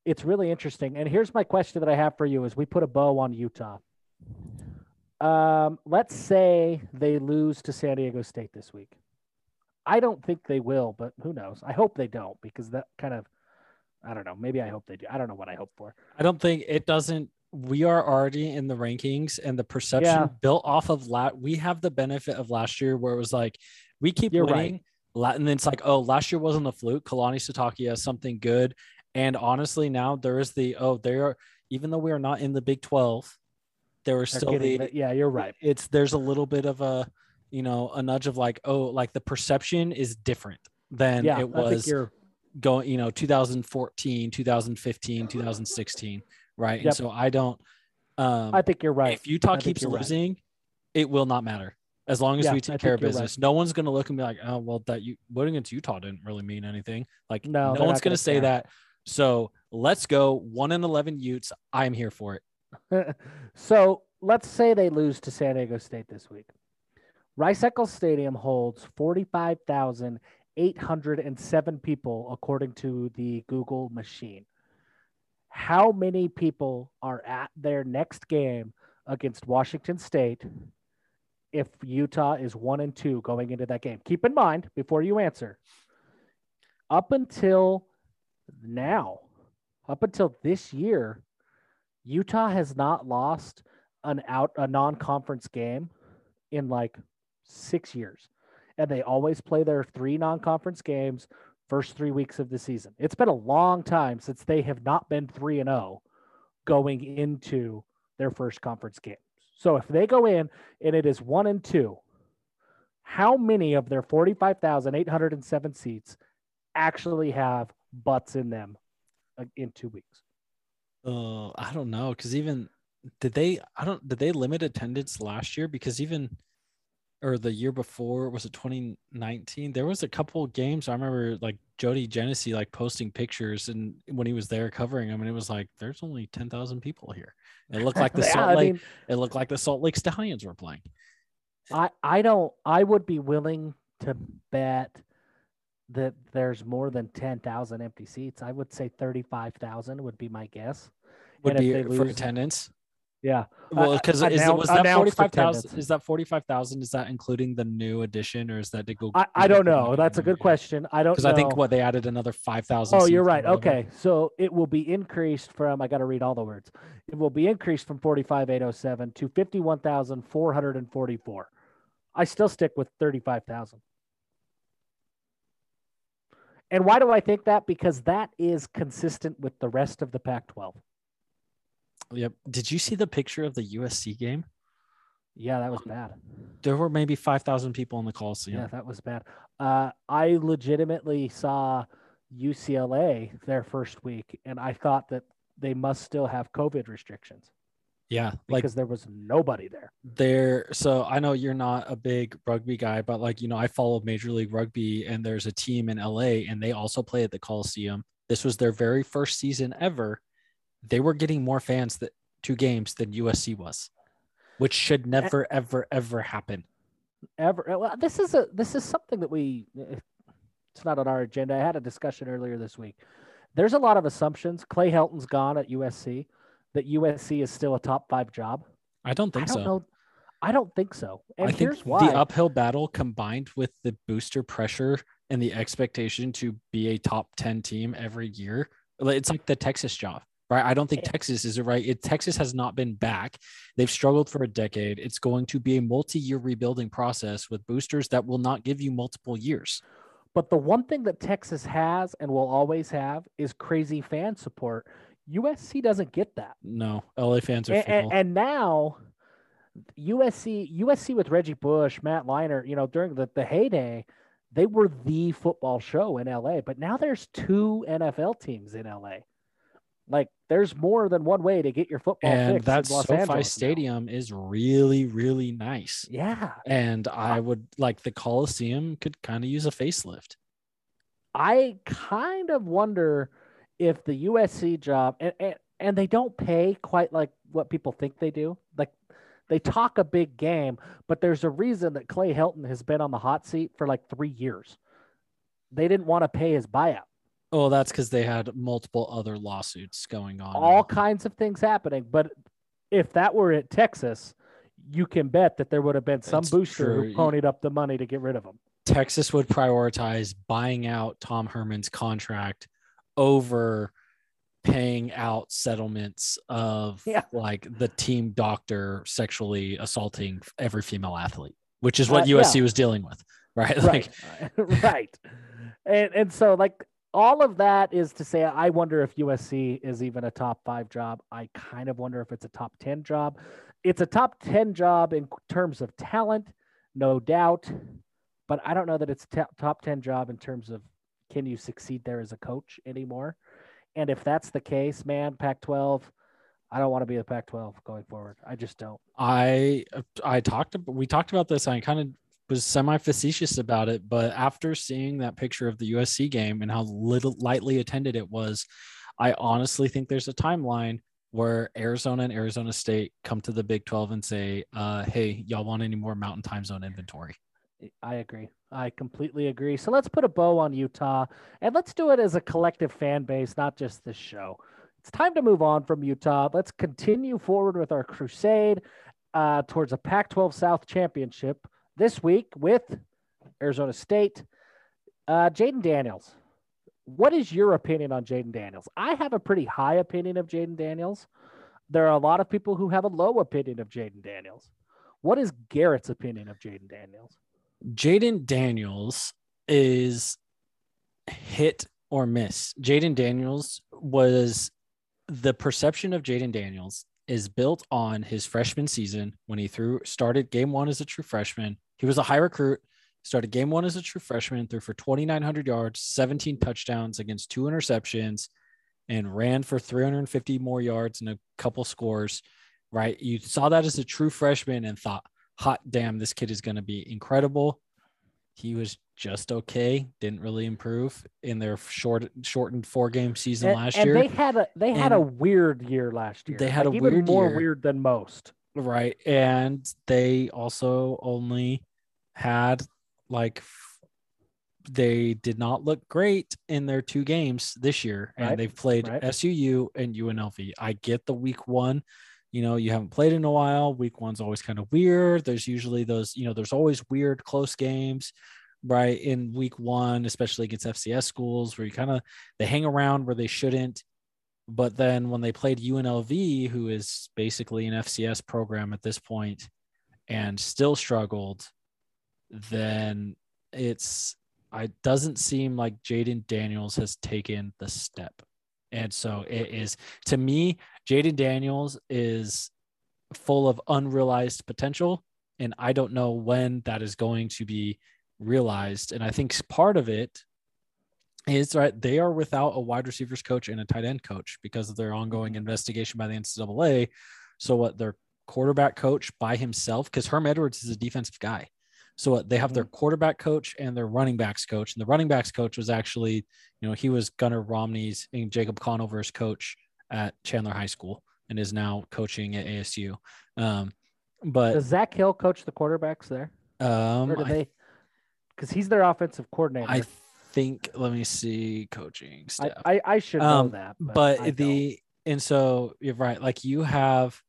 It's really interesting. And here's my question that I have for you as we put a bow on Utah. Um, let's say they lose to San Diego State this week. I don't think they will, but who knows? I hope they don't because that kind of, I don't know. Maybe I hope they do. I don't know what I hope for. I don't think it doesn't. We are already in the rankings and the perception yeah. built off of that. We have the benefit of last year where it was like, we keep You're winning. Right and then it's like, oh, last year wasn't the fluke. Kalani Sitake has something good. And honestly, now there is the oh, there are even though we are not in the Big Twelve, there are still the yeah, you're right. It's there's a little bit of a you know a nudge of like oh, like the perception is different than yeah, it was going you know 2014, 2015, 2016, right? Yep. And so I don't. Um, I think you're right. If Utah keeps losing, right. it will not matter as long as yeah, we take care of business. Right. No one's going to look and be like, oh, well, that you voting against Utah didn't really mean anything. Like, no, no one's going to say that. So let's go one in 11 Utes. I'm here for it. so let's say they lose to San Diego State this week. Rice Eccles Stadium holds 45,807 people, according to the Google machine. How many people are at their next game against Washington State if Utah is one and two going into that game. Keep in mind before you answer, up until now, up until this year, Utah has not lost an out a non-conference game in like six years. and they always play their three non-conference games first three weeks of the season. It's been a long time since they have not been three and zero going into their first conference games. So if they go in and it is one and two, how many of their 45,807 seats actually have butts in them uh, in two weeks? Uh, I don't know because even did they? I don't. Did they limit attendance last year? Because even or the year before was it 2019? There was a couple games I remember like Jody Genessy like posting pictures and when he was there covering them, and it was like there's only 10,000 people here. It looked like the Yeah, Salt I Lake. mean- it looked like the Salt Lake Stallions were playing. I I don't. I would be willing to bet that there's more than 10,000 empty seats. I would say 35,000 would be my guess. Would And be for lose- attendance. Yeah. Well, Uh, because is it, was that forty five thousand? Is that forty five thousand? Is that including the new addition, or is that to go? I, I don't know. That's a good question. I don't Because. I think what they added another five thousand. Oh, you're right. Okay. So it will be increased from, I got to read all the words. It will be increased from 45,807 to 51,444. I still stick with 35,000. And why do I think that? Because that is consistent with the rest of the Pac 12. Yep. Did you see the picture of the USC game? Yeah, that was bad. There were maybe five thousand people in the Coliseum. Yeah, that was bad. Uh, I legitimately saw UCLA their first week, and I thought that they must still have COVID restrictions Yeah, like because there was nobody there. there. So I know you're not a big rugby guy, but like you know, I follow Major League Rugby, and there's a team in LA, and they also play at the Coliseum. This was their very first season ever. They were getting more fans that two games than USC was, which should never, ever, ever happen. ever uh, well this is a this is something that we it's not on our agenda. I had a discussion earlier this week. There's a lot of assumptions. Clay helton's gone at usc that usc is still a top five job. I don't i think don't so. know i don't think so. And I think why the uphill battle combined with the booster pressure and the expectation to be a top 10 team every year, it's like the Texas job, right? I don't think Texas is it right. It, Texas has not been back. They've struggled for a decade. It's going to be a multi year rebuilding process with boosters that will not give you multiple years. but the one thing that texas has and will always have is crazy fan support usc doesn't get that No, LA fans are and, and, and now USC USC with Reggie Bush, Matt Leinart, you know, during the, the heyday, they were the football show in LA. But now there's two NFL teams in LA. Like there's more than one way to get your football And fix that in Los SoFi Angeles now. Stadium is really, really nice. Yeah. And I would like the Coliseum could kind of use a facelift. I kind of wonder if the USC job and, and and they don't pay quite like what people think they do. Like they talk a big game, but there's a reason that Clay Helton has been on the hot seat for like three years. They didn't want to pay his buyout. Oh, that's because they had multiple other lawsuits going on. All kinds of things happening. But if that were at Texas, you can bet that there would have been some It's booster true. who ponied up the money to get rid of him. Texas would prioritize buying out Tom Herman's contract over paying out settlements of Yeah. like the team doctor sexually assaulting every female athlete, which is what Uh, yeah. USC was dealing with, right? Like, right right and and so like all of that is to say i wonder if usc is even a top five job. I kind of wonder if it's a top 10 job. It's a top 10 job in terms of talent no doubt but i don't know that it's a top 10 job in terms of can you succeed there as a coach anymore? And if that's the case man pac 12 i don't want to be the pac 12 going forward. I just don't. I I talked we talked about this. I kind of was semi facetious about it, but after seeing that picture of the USC game and how little lightly attended it was, I honestly think there's a timeline where Arizona and Arizona State come to the Big 12 and say, uh, "Hey, y'all want any more Mountain Time Zone inventory?" I agree. I completely agree. So let's put a bow on Utah and let's do it as a collective fan base, not just this show. It's time to move on from Utah. Let's continue forward with our crusade uh, towards a Pac 12 South championship this week with Arizona State. Uh, Jayden Daniels. What is your opinion on Jayden Daniels? I have a pretty high opinion of Jayden Daniels. There are a lot of people who have a low opinion of Jayden Daniels. What is Garrett's opinion of Jayden Daniels? Jayden Daniels is hit or miss. Jayden Daniels was the perception of Jayden Daniels is built on his freshman season when he threw started game one as a true freshman. He was a high recruit, started game one as a true freshman, threw for 2,900 yards, 17 touchdowns against two interceptions, and ran for 350 more yards and a couple scores. Right. You saw that as a true freshman and thought, hot damn, this kid is going to be incredible. He was just okay. Didn't really improve in their short shortened four game season and, last and year. they had a they had And a weird year last year. they had Like, a even weird more year. weird than most. Right. And they also only had like f- they did not look great in their two games this year. And Right, they've played right. SUU and UNLV. I get the week one. You know, you haven't played in a while. Week one's always kind of weird. There's usually those, you know, there's always weird close games, right? In week one, especially against FCS schools where you kind of they hang around where they shouldn't. But then when they played UNLV, who is basically an FCS program at this point, and still struggled, then it's it doesn't seem like Jayden Daniels has taken the step. And so it is to me, Jayden Daniels is full of unrealized potential. And I don't know when that is going to be realized. And I think part of it is right. They are without a wide receivers coach and a tight end coach because of their ongoing investigation by the NCAA. So what their quarterback coach by himself, because Herm Edwards is a defensive guy. So they have their quarterback coach and their running backs coach. And the running backs coach was actually, you know, he was Gunner Romney's and Jacob Conover's coach at Chandler High School and is now coaching at ASU. Um, but Does Zach Hill coach the quarterbacks there? um, Or do I, they? Because he's their offensive coordinator. I think let me see coaching I, staff. I, I should know Um, that. but I don't. the and so you're right like you have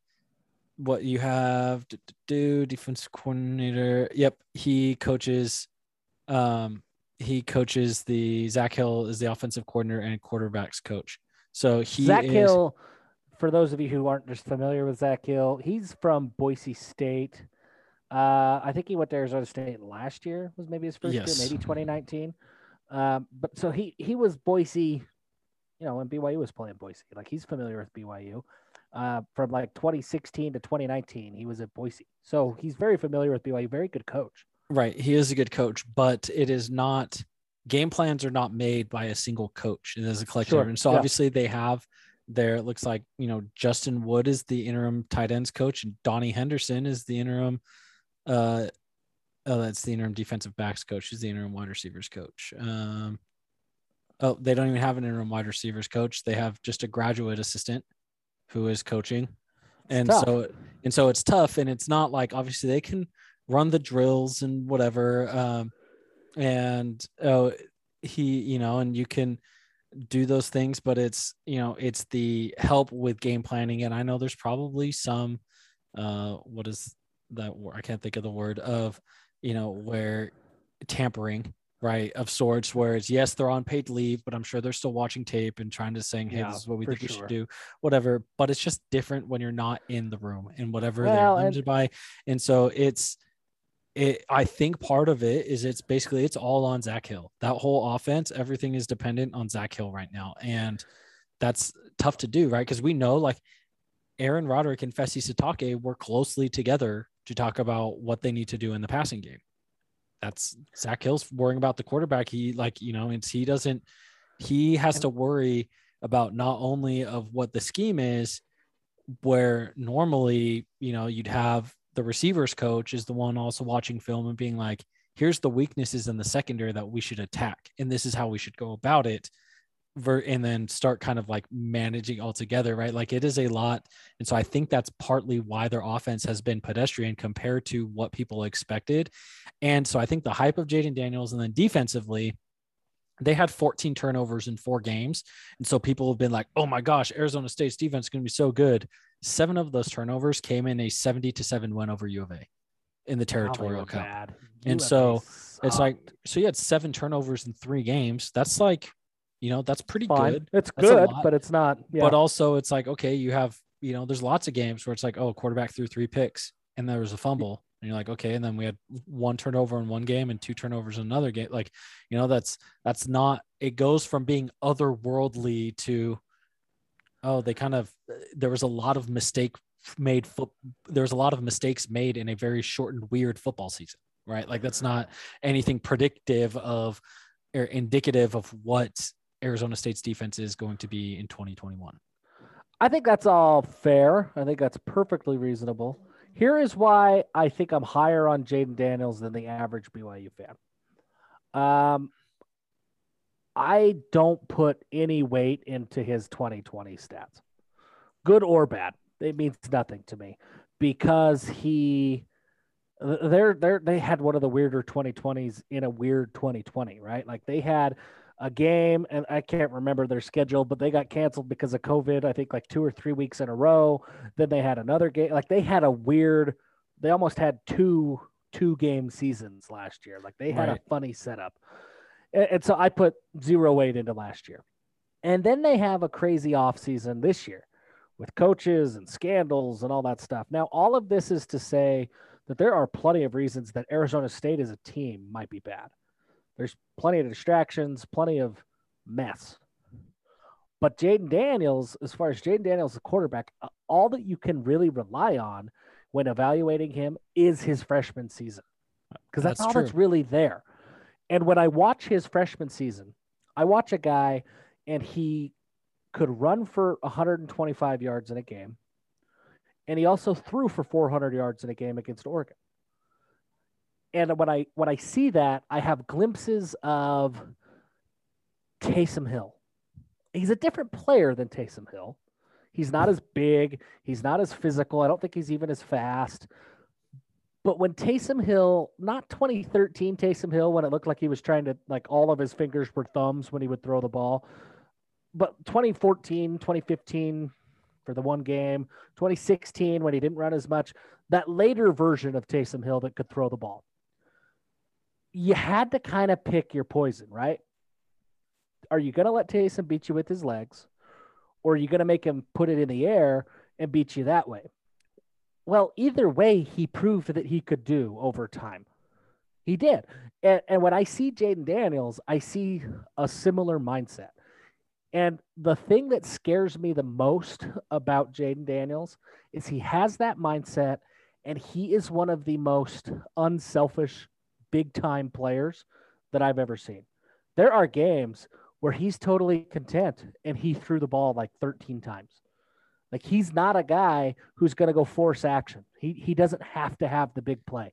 what you have to do, defense coordinator yep he coaches um he coaches the zach hill is the offensive coordinator and quarterbacks coach so he Zach is, Hill, for those of you who aren't just familiar with Zach Hill, he's from Boise State. Uh, I think he went to Arizona State last year. Was maybe his first Yes. year, maybe 2019. Um, but so he he was Boise, you know, when BYU was playing Boise. Like he's familiar with BYU. Uh, from like 2016 to 2019, he was at Boise. So he's very familiar with BYU. Very good coach. right he is a good coach but it is not game plans are not made by a single coach it is a collective Sure, and so yeah. obviously they have there it looks like you know justin wood is the interim tight ends coach and donnie henderson is the interim uh oh that's the interim defensive backs coach He's the interim wide receivers coach um oh they don't even have an interim wide receivers coach they have just a graduate assistant who is coaching and tough. so and so it's tough and it's not like obviously they can run the drills and whatever um and oh he you know and you can do those things but it's you know it's the help with game planning and i know there's probably some uh what is that word i can't think of the word of you know where tampering right of sorts where it's yes they're on paid leave but i'm sure they're still watching tape and trying to saying hey Yeah, this is what we think we sure. should do whatever but it's just different when you're not in the room and whatever Well, they're and- limited by and so it's it i think part of it is it's basically it's all on zach hill. That whole offense everything is dependent on zach hill right now and that's tough to do right? Because we know like aaron roderick and fesi sitake work closely together to talk about what they need to do in the passing game that's zach hill's worrying about the quarterback. He like you know and he doesn't he has to worry about not only of what the scheme is where normally you know you'd have the receivers coach is the one also watching film and being like here's the weaknesses in the secondary that we should attack and this is how we should go about it ver- and then start kind of like managing all together right like it is a lot and so i think that's partly why their offense has been pedestrian compared to what people expected and so i think the hype of jayden daniels and then defensively they had 14 turnovers in four games. And so people have been like, oh my gosh, Arizona State's defense is going to be so good. Seven of those turnovers came in a 70 to 7 win over U of A in the territorial cup. And so It's like, so you had seven turnovers in three games. That's like, you know, that's pretty fine. good. It's That's good, but it's not. Yeah. But also, it's like, okay, you have, you know, there's lots of games where it's like, oh, quarterback threw three picks and there was a fumble. And you're like, okay, and then we had one turnover in one game and two turnovers in another game. Like, you know, that's that's not it goes from being otherworldly to oh, they kind of there was a lot of mistake made foot there was a lot of mistakes made in a very shortened, weird football season, right? Like that's not anything predictive of or indicative of what Arizona State's defense is going to be in 2021. I think that's all fair. I think that's perfectly reasonable. Here is why I think I'm higher on Jayden Daniels than the average BYU fan. Um, I don't put any weight into his 2020 stats, good or bad. It means nothing to me because he they're they're they had one of the weirder 2020s in a weird 2020, right? Like they had a game, and I can't remember their schedule, but they got canceled because of COVID. I think like two or three weeks in a row. Then they had another game. Like they had a weird. They almost had two two game seasons last year. Like they had right. a funny setup, and, and so I put zero weight into last year, and then they have a crazy off season this year with coaches and scandals and all that stuff. Now, all of this is to say that there are plenty of reasons that Arizona State as a team might be bad. There's plenty of distractions, plenty of mess. But Jayden Daniels, as far as Jayden Daniels, the quarterback, uh, all that you can really rely on when evaluating him is his freshman season. Because that's, that's, all true. that's really there. And when I watch his freshman season, I watch a guy and he could run for 125 yards in a game. And he also threw for 400 yards in a game against Oregon and when I when I see that, I have glimpses of Taysom Hill. He's a different player than Taysom Hill. He's not as big. He's not as physical. I don't think he's even as fast. But when Taysom Hill, not 2013 Taysom Hill, when it looked like he was trying to, like all of his fingers were thumbs when he would throw the ball, but 2014, 2015 for the one game, 2016 when he didn't run as much, that later version of Taysom Hill that could throw the ball you had to kind of pick your poison, right? Are you going to let Taysom beat you with his legs, or are you going to make him put it in the air and beat you that way? Well, either way, he proved that he could do over time. He did. And, and when I see Jayden Daniels, I see a similar mindset. And the thing that scares me the most about Jayden Daniels is he has that mindset and he is one of the most unselfish big time players that I've ever seen. There are games where he's totally content and he threw the ball like 13 times. Like he's not a guy who's going to go force action. He he doesn't have to have the big play.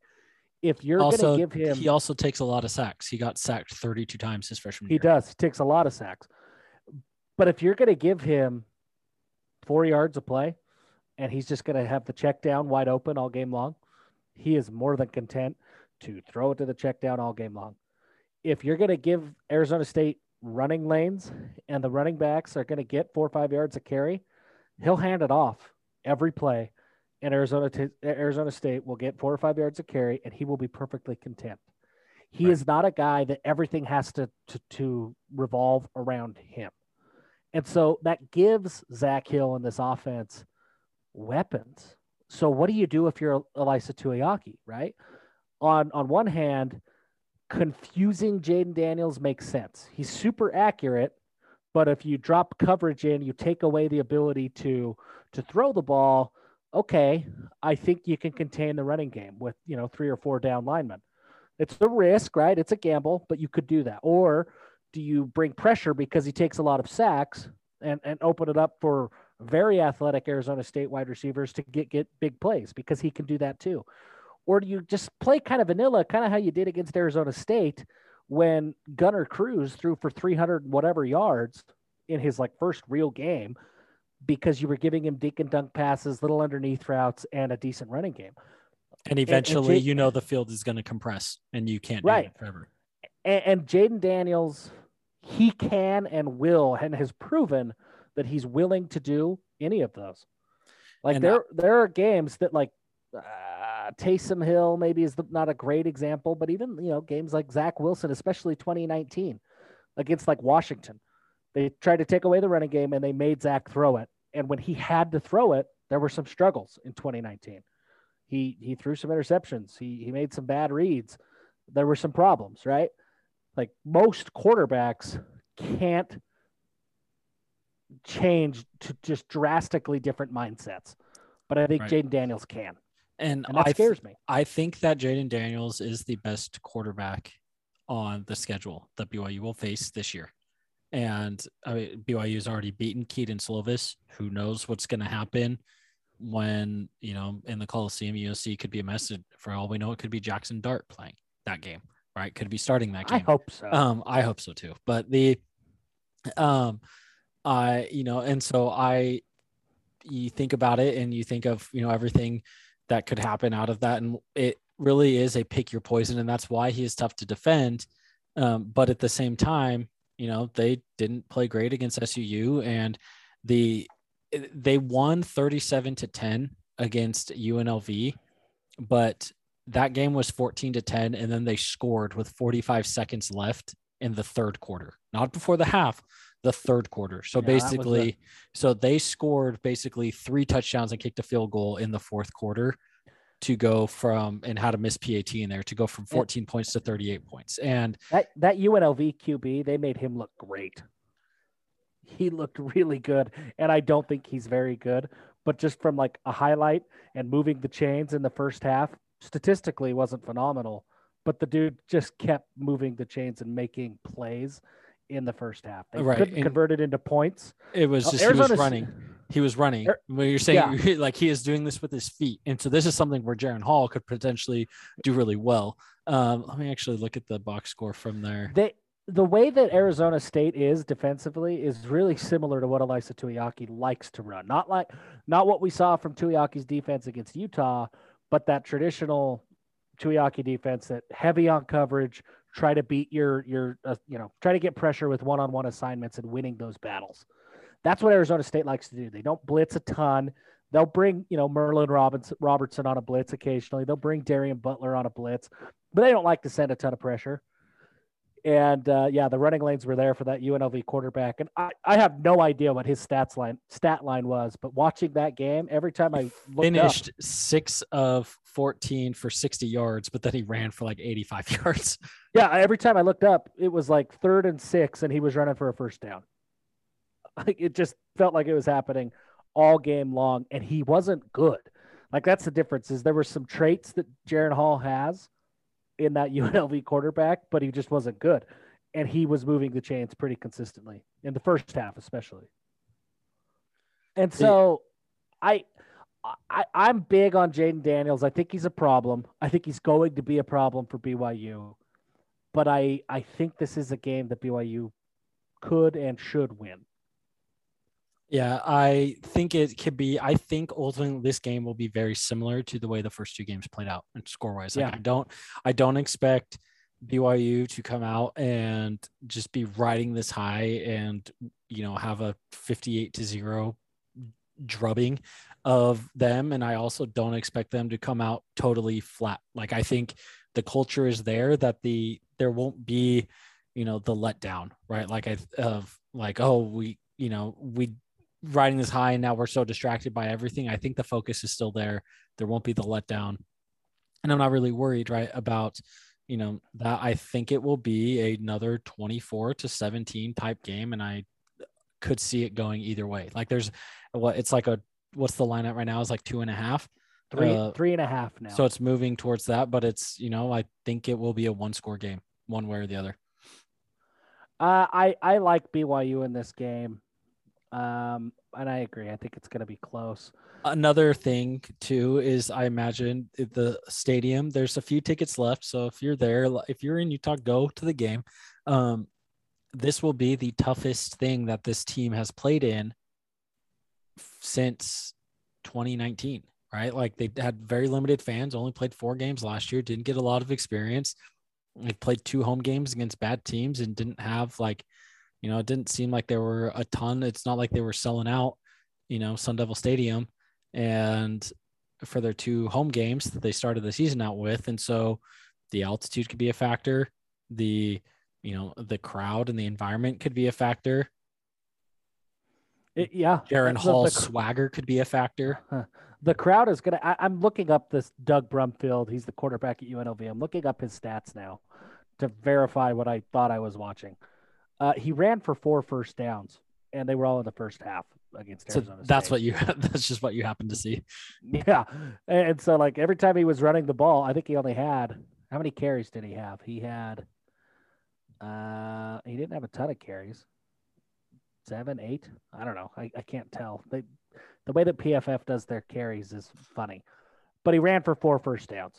If you're going to give him, he also takes a lot of sacks. He got sacked 32 times his freshman he year. He does. He takes a lot of sacks. But if you're going to give him four yards of play, and he's just going to have the check down wide open all game long, he is more than content to throw it to the check down all game long. If you're going to give Arizona State running lanes and the running backs are going to get four or five yards of carry, he'll hand it off every play, and Arizona t- Arizona State will get four or five yards of carry, and he will be perfectly content. He right. is not a guy that everything has to, to to revolve around him, and so that gives Zach Hill in this offense weapons. So what do you do if you're Ilaisa Tuiaki, right? On on one hand, confusing Jayden Daniels makes sense. He's super accurate, but if you drop coverage in, you take away the ability to to throw the ball. Okay, I think you can contain the running game with you know three or four down linemen. It's a risk, right? It's a gamble, but you could do that. Or do you bring pressure because he takes a lot of sacks and and open it up for very athletic Arizona State wide receivers to get get big plays because he can do that too. Or do you just play kind of vanilla, kind of how you did against Arizona State when Gunner Cruz threw for 300 whatever yards in his like first real game because you were giving him dink and dunk passes, little underneath routes, and a decent running game. And eventually, and, and you know, the field is going to compress and you can't right. forever. And, and Jayden Daniels, he can and will and has proven that he's willing to do any of those. Like there, that, there are games that like uh, Uh, Taysom Hill maybe is the, not a great example, but even you know games like Zach Wilson, especially 2019 against like Washington, they tried to take away the running game and they made Zach throw it. And when he had to throw it, there were some struggles in 2019. He he threw some interceptions. He he made some bad reads. There were some problems, right? Like most quarterbacks can't change to just drastically different mindsets. But I think Right. Jayden Daniels can. And, And that I, scares me. I think that Jayden Daniels is the best quarterback on the schedule that BYU will face this year. And I mean, BYU's already beaten Kedon Slovis. Who knows what's going to happen when, you know, in the Coliseum, USC could be a mess. For all we know, it could be Jackson Dart playing that game, right? Could be starting that game. I hope so. Um, I hope so too. But the, um, I you know, and so I, you think about it, and you think of you know everything that could happen out of that, and it really is a pick your poison, and that's why he is tough to defend. Um, but at the same time, you know they didn't play great against SUU, and the they won thirty seven to ten against UNLV, but that game was 14 to 10 and then they scored with 45 seconds left in the third quarter not before the half the third quarter so Yeah, was the- basically so they scored basically three touchdowns and kicked a field goal in the fourth quarter to go from and had a miss PAT in there to go from 14 points to 38 points and that that UNLV QB, they made him look great. He looked really good, and I don't think he's very good. But just from like a highlight and moving the chains in the first half, statistically wasn't phenomenal. But the dude just kept moving the chains and making plays in the first half. They Right, couldn't and- convert it into points. it was Oh, just he was running he was running when you're saying like he is doing this with his feet and so this is something where Jaren Hall could potentially do really well um, let me actually look at the box score from there They the way that Arizona State is defensively is really similar to what Ilaisa Tuiaki likes to run. Not like not what we saw from Tuiaki's defense against Utah, but that traditional Tuiaki defense that heavy on coverage, try to beat your your uh, you know try to get pressure with one-on-one assignments and winning those battles. That's what Arizona State likes to do. They don't blitz a ton. They'll bring you know Merlin Robinson, Robertson on a blitz occasionally. They'll bring Darien Butler on a blitz, but they don't like to send a ton of pressure. And uh, yeah, the running lanes were there for that UNLV quarterback. And I, I have no idea what his stats line stat line was, but watching that game, every time I looked up, finished six of 14 for 60 yards but then he ran for like 85 yards yeah, every time I looked up, it was like third and six, and he was running for a first down. Like it just felt like it was happening all game long, and he wasn't good. Like that's the difference. Is there were some traits that Jaren Hall has in that UNLV quarterback, but he just wasn't good, and he was moving the chains pretty consistently in the first half, especially. And so, I. I, I'm big on Jayden Daniels. I think he's a problem. I think he's going to be a problem for BYU but I I think this is a game that BYU could and should win. Yeah i think it could be i think ultimately this game will be very similar to the way the first two games played out and score wise like Yeah. i don't i don't expect byu to come out and just be riding this high and you know have a 58 to 0 drubbing of them and i also don't expect them to come out totally flat like i think the culture is there that the there won't be you know the letdown right like i of like oh we you know we riding this high and now we're so distracted by everything i think the focus is still there. There won't be the letdown. And i'm not really worried right about you know that. I think it will be another 24 to 17 type game and i could see it going either way. Like there's what it's like a what's the lineup right now? Is like two and a half? Three Uh, three and a half now. so it's moving towards that but it's you know i think it will be a one score game one way or the other. Uh, I I like BYU in this game, um, and I agree. I think it's going to be close. another thing too is I imagine the stadium there's a few tickets left. So if you're there, if you're in Utah, go to the game. Um, this will be the toughest thing that this team has played in since 2019, right? Like they had very limited fans, only played four games last year, didn't get a lot of experience. They played two home games against bad teams and didn't have like, you know, it didn't seem like there were a ton. It's not like they were selling out, you know, Sun Devil Stadium and for their two home games that they started the season out with. And so the altitude could be a factor. The, you know, the crowd and the environment could be a factor. It- yeah, Jaren Hall's the- swagger could be a factor. Huh. the crowd is gonna. I, I'm looking up this Doug Brumfield. He's the quarterback at UNLV. I'm looking up his stats now to verify what I thought I was watching. Uh, he ran for four first downs, and they were all in the first half against So Arizona. that's State. what you. That's just what you happen to see. Yeah, and so like every time he was running the ball, I think he only had how many carries did he have? He had, uh, he didn't have a ton of carries. Seven, eight, I don't know. I, I can't tell. They, the way that PFF does their carries is funny, but he ran for four first downs.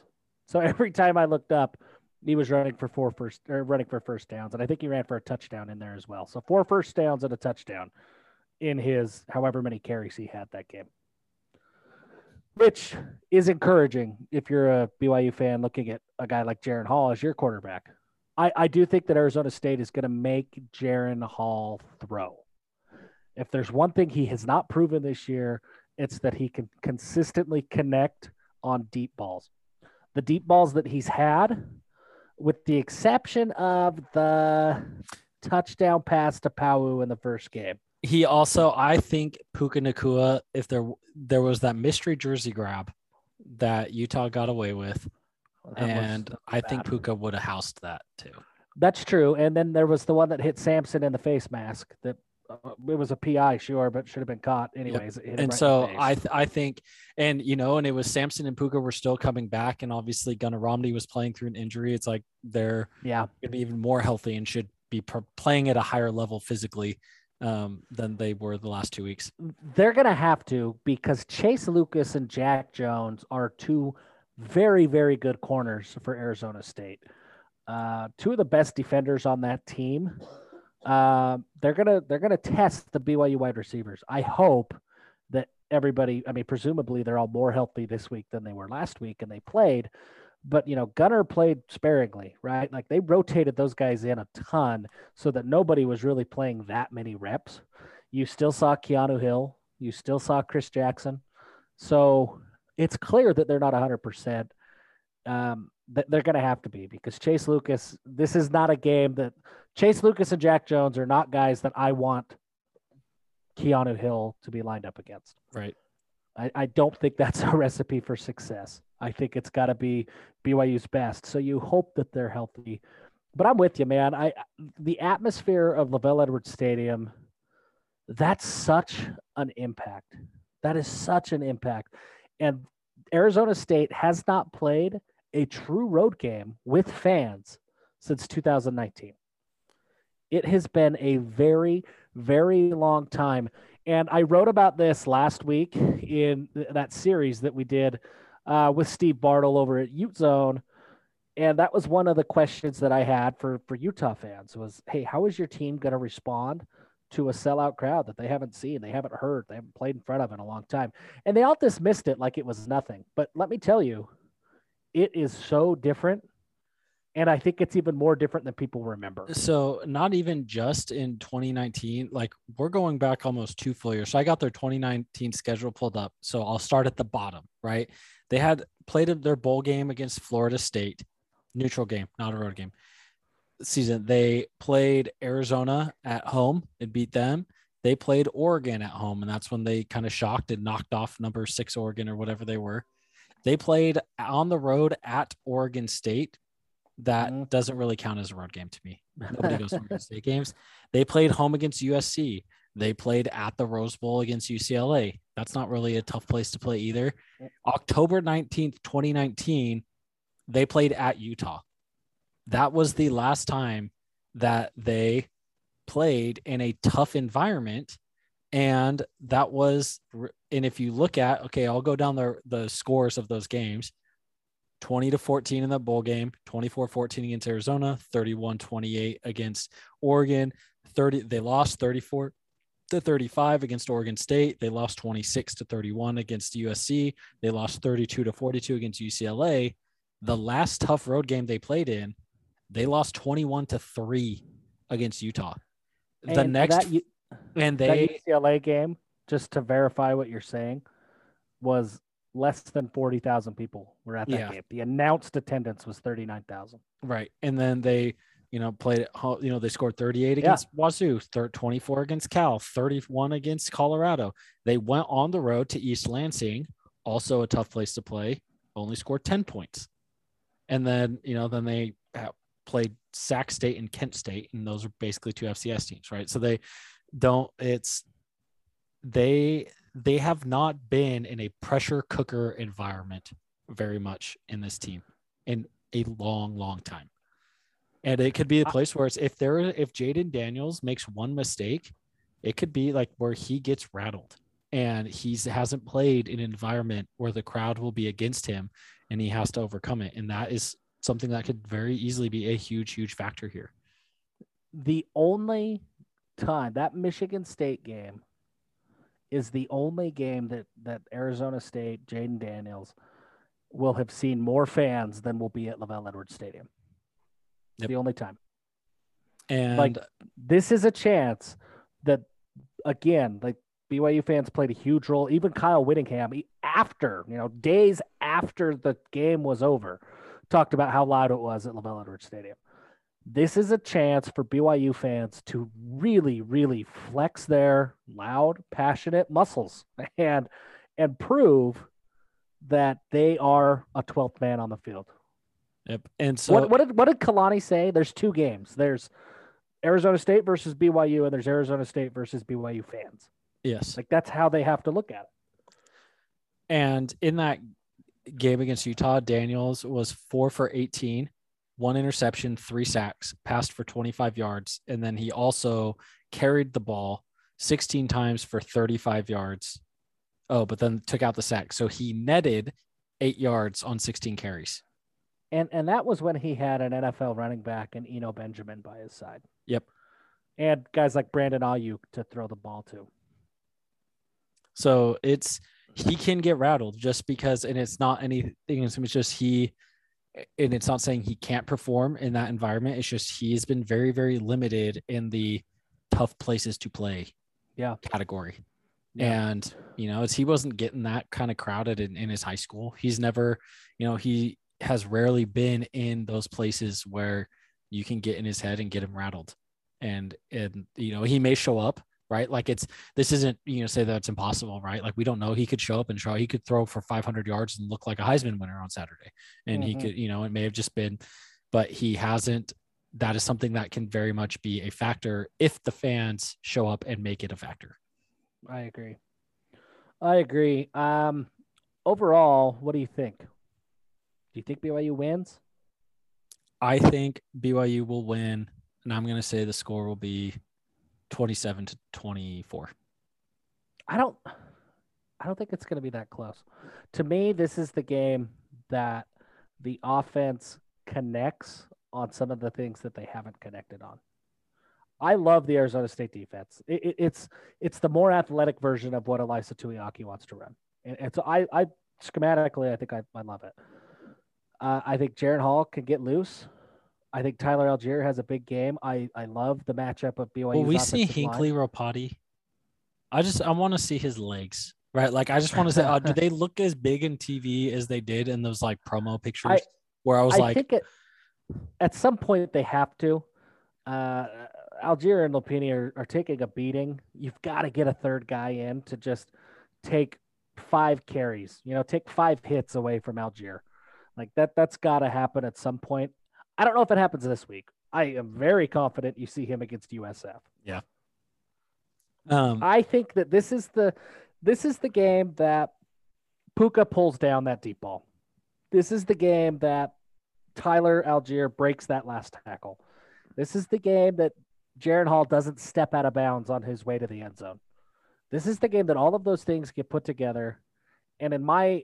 So every time I looked up, he was running for four first or running for first downs, and I think he ran for a touchdown in there as well. So four first downs and a touchdown in his however many carries he had that game which is encouraging if you're a BYU fan looking at a guy like Jaren Hall as your quarterback. I, I do think that Arizona State is going to make Jaren Hall throw. If there's one thing he has not proven this year, it's that he can consistently connect on deep balls. The deep balls that he's had, with the exception of the touchdown pass to Pau in the first game. He also, I think Puka Nacua, if there there was that mystery jersey grab that Utah got away with, was- and I think. Puka would have housed that too. That's true. And then there was the one that hit Samson in the face mask. That it was a PI, sure, but should have been caught anyways. Him and right so. I th- I think and you know and it was Samson and Puka were still coming back and obviously Gunner Romney was playing through an injury. It's like they're yeah, going to be even more healthy and should be pr- playing at a higher level physically um, than they were the last two weeks. they're gonna have to because Chase Lucas and Jack Jones are two very, very good corners for Arizona State. Uh, two of the best defenders on that team. Uh, they're gonna they're gonna test the BYU wide receivers. I hope that everybody. I mean, presumably they're all more healthy this week than they were last week, and they played. But you know, Gunner played sparingly, right? Like they rotated those guys in a ton, so that nobody was really playing that many reps. You still saw Keanu Hill. You still saw Chris Jackson. So it's clear that they're not 100%. Um, they're going to have to be because Chase Lucas, this is not a game that Chase Lucas and Jack Jones are not guys that I want Keanu Hill to be lined up against. Right. I, I don't think that's a recipe for success. I think it's got to be BYU's best. So you hope that they're healthy. But I'm with you, man. I the atmosphere of LaVell Edwards Stadium, that's such an impact. That is such an impact. And Arizona State has not played a true road game with fans since 2019. It has been a very, very long time. And I wrote about this last week in th- that series that we did uh, with Steve Bartle over at Ute Zone. And that was one of the questions that I had for, for Utah fans was, hey, how is your team going to respond to a sellout crowd that they haven't seen, they haven't heard, they haven't played in front of in a long time? And they all dismissed it like it was nothing. But let me tell you, it is so different. And I think it's even more different than people remember. So not even just in 2019, like we're going back almost two full years. So I got their 2019 schedule pulled up. So I'll start at the bottom, right? They had played their bowl game against Florida State, neutral game, not a road game. Season they played Arizona at home and beat them. They played Oregon at home, and that's when they kind of shocked and knocked off number six Oregon or whatever they were. They played on the road at Oregon State. That Mhm. doesn't really count as a road game to me. Nobody goes to Oregon State games. They played home against USC. They played at the Rose Bowl against UCLA. That's not really a tough place to play either. October 19th, 2019, they played at Utah. That was the last time that they played in a tough environment. And that was, and if you look at, okay, I'll go down the, the scores of those games 20 to 14 in the bowl game, 24 14 against Arizona, 31 28 against Oregon, 30, they lost 34 to 35 against Oregon State. They lost 26 to 31 against USC. They lost 32 to 42 against UCLA. The last tough road game they played in, they lost 21 to 3 against Utah. The And next that, And that they UCLA game, just to verify what you're saying, was less than 40,000 people were at that Yeah. game. The announced attendance was 39,000. right and then they you know played at home you know they scored 38 Yeah. against Wazoo, 24 against Cal, 31 against Colorado. They went on the road to East Lansing, also a tough place to play, only scored 10 points. And then, you know, then they played Sac State and Kent State, and those are basically two FCS teams, right? So they don't, it's, they, they have not been in a pressure cooker environment very much in this team in a long, long time. And it could be a place where it's if there if Jayden Daniels makes one mistake, it could be like where he gets rattled and he hasn't played in an environment where the crowd will be against him and he has to overcome it. And that is something that could very easily be a huge, huge factor here. The only time that Michigan State game is the only game that that Arizona State, Jayden Daniels will have seen more fans than will be at LaVell Edwards Stadium. Yep. The only time. And like this is a chance that again, like BYU fans played a huge role. Even Kyle Whittingham, after you know, days after the game was over, talked about how loud it was at LaVell Edwards Stadium. This is a chance for BYU fans to really, really flex their loud, passionate muscles and and prove that they are a 12th man on the field. Yep. And so what, what did what did Kalani say? There's two games. There's Arizona State versus BYU, and there's Arizona State versus BYU fans. Yes. Like that's how they have to look at it. And in that game against Utah, Daniels was four for 18, one interception, three sacks, passed for 25 yards. And then he also carried the ball 16 times for 35 yards. Oh, but then took out the sack. So he netted eight yards on 16 carries. And and that was when he had an NFL running back and Eno Benjamin by his side. Yep. And guys like Brandon Aiyuk to throw the ball to. So it's he can get rattled just because, and it's not anything. It's just he, and it's not saying he can't perform in that environment. It's just he's been very, very limited in the tough places to play. Yeah. Category. Yeah. And you know, it's he wasn't getting that kind of crowded in, in his high school. He's never, you know, he has rarely been in those places where you can get in his head and get him rattled. And and you know, he may show up, right? Like it's this isn't, you know, say that it's impossible, right? Like we don't know. He could show up and show he could throw for 500 yards and look like a Heisman winner on Saturday. And mm-hmm. he could, you know, it may have just been, but he hasn't. That is something that can very much be a factor if the fans show up and make it a factor. I agree. I agree. Um, overall, what do you think? Do you think BYU wins? I think BYU will win, and I'm going to say the score will be 27 to 24. I don't I don't think it's going to be that close. To me, this is the game that the offense connects on some of the things that they haven't connected on. I love the Arizona State defense. It, it, it's it's the more athletic version of what Ilaisa Tuiaki wants to run, and, and so I, I schematically I think I, I love it. Uh, I think Jaren Hall can get loose. I think Tyler Allgeier has a big game. I, I love the matchup of BYU. Will we see Hinckley Ropati? I just I want to see his legs, right? Like I just want to say, uh, do they look as big in TV as they did in those like promo pictures? I, where I was I like, think it, at some point they have to. Uh, Allgeier and Lopini are, are taking a beating. You've got to get a third guy in to just take five carries. You know, take five hits away from Allgeier. Like that, that's got to happen at some point. I don't know if it happens this week. I am very confident you see him against USF. Yeah. Um, I think that this is the this is the game that Puka pulls down that deep ball. This is the game that Tyler Allgeier breaks that last tackle. This is the game that Jaren Hall doesn't step out of bounds on his way to the end zone. This is the game that all of those things get put together. And in my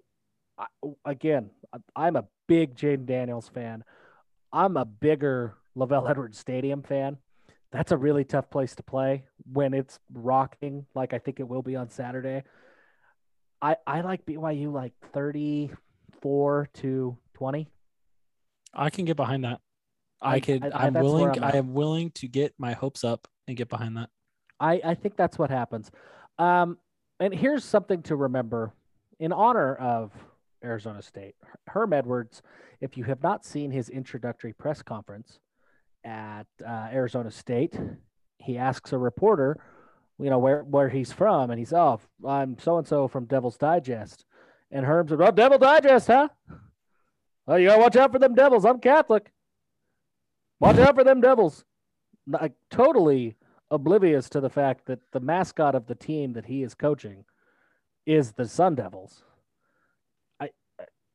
again, I'm a big Jayden Daniels fan. I'm a bigger LaVell Edwards Stadium fan. That's a really tough place to play when it's rocking, like I think it will be on Saturday. I I like BYU like 34 to 20. I can get behind that. I, I could. I, am willing. I am willing to get my hopes up and get behind that. I I think that's what happens. Um, and here's something to remember in honor of Arizona State. Herm Edwards, if you have not seen his introductory press conference at uh, Arizona State, he asks a reporter, you know, where, where he's from. And he's, oh, I'm so and so from Devil's Digest. And Herm said, Well, Devil Digest, huh? Well, you gotta watch out for them devils. I'm Catholic. Watch out for them devils. Like, totally oblivious to the fact that the mascot of the team that he is coaching is the Sun Devils.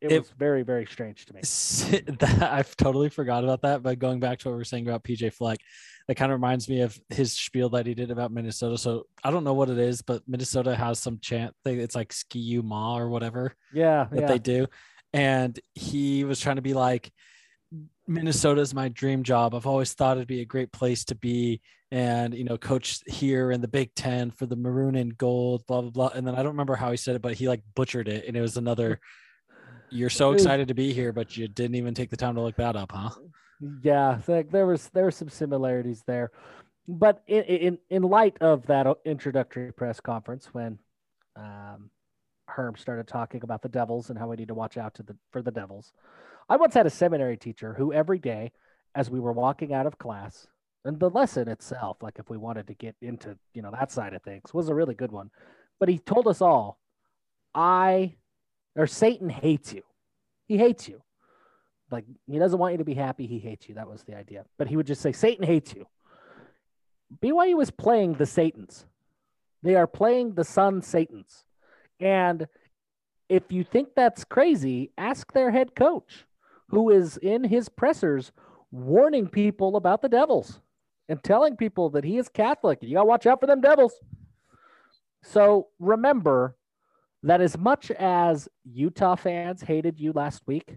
It, It- was very, very strange to me. that, I've totally forgot about that. But going back to what we are saying about PJ Fleck, that kind of reminds me of his spiel that he did about Minnesota. So I don't know what it is, but Minnesota has some chant thing. It's like Ski-U-Mah or whatever Yeah, that yeah. they do. And he was trying to be like, Minnesota is my dream job. I've always thought it'd be a great place to be and, you know, coach here in the Big Ten for the maroon and gold, blah, blah, blah. And then I don't remember how he said it, but he like butchered it. And it was another, you're so excited to be here, but you didn't even take the time to look that up, huh? Yeah, like there was there were some similarities there, but in in in light of that introductory press conference when um, Herm started talking about the Devils and how we need to watch out to the for the Devils, I once had a seminary teacher who every day, as we were walking out of class, and the lesson itself, like if we wanted to get into you know that side of things, was a really good one, but he told us all, I or Satan hates you, he hates you. Like he doesn't want you to be happy. He hates you. That was the idea. But he would just say satan hates you. Byu is playing the satans. They are playing the sun satans. And if you think that's crazy ask their head coach who is in his pressers warning people about the devils and telling people that he is catholic you gotta watch out for them devils. So remember that as much as utah fans hated you last week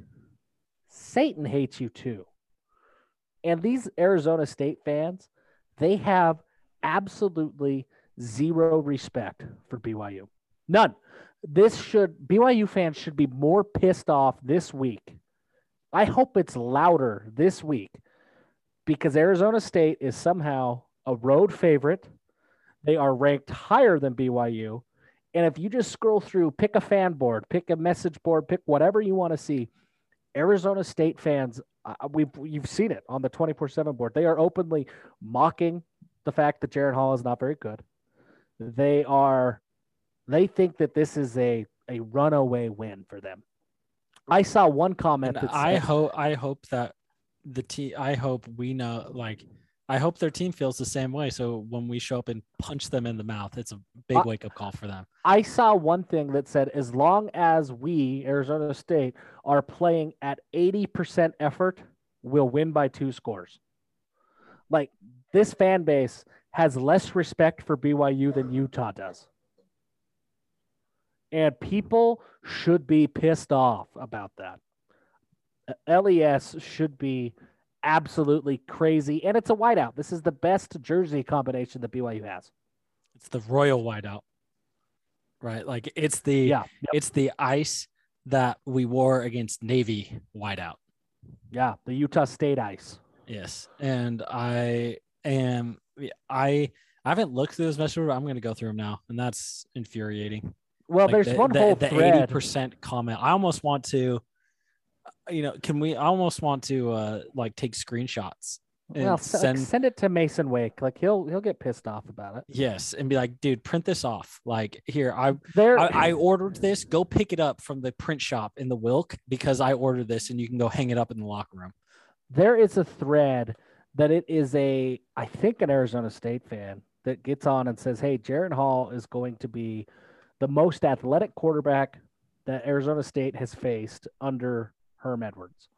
Satan hates you too. And these Arizona State fans, they have absolutely zero respect for BYU. None. This should BYU fans should be more pissed off this week. I hope it's louder this week because Arizona State is somehow a road favorite. They are ranked higher than BYU. And if you just scroll through, pick a fan board, pick a message board, pick whatever you want to see, Arizona State fans, uh, we've you've seen it on the twenty four seven board. They are openly mocking the fact that Jaren Hall is not very good. They are, they think that this is a a runaway win for them. I saw one comment that I hope I hope that the t I hope we know like I hope their team feels the same way. So when we show up and punch them in the mouth, it's a big wake up call for them. I saw one thing that said as long as we Arizona State are playing at eighty percent effort, we'll win by two scores. Like this fan base has less respect for BYU than Utah does. And people should be pissed off about that. LES should be absolutely crazy. And it's a whiteout. This is the best jersey combination that BYU has. It's the royal whiteout. Right? Like it's the Yeah. Yep. it's the ice that we wore against Navy whiteout. Yeah. The Utah State ice. Yes. And I am I I haven't looked through this message, but I'm gonna go through them now. And that's infuriating. Well, Like there's the, one the, whole the thread. 80% comment. I almost want to you know, can we I almost want to uh like take screenshots and Well, s- like, send send it to Masen Wake. Like he'll he'll get pissed off about it. yes and be like, dude, print this off. Like here, I There, I, I ordered this. Go pick it up from the print shop in the Wilk because I ordered this, and you can go hang it up in the locker room. there is a thread that it is a I think an Arizona State fan that gets on and says, "Hey, Jaren Hall is going to be the most athletic quarterback that Arizona State has faced under Herm Edwards."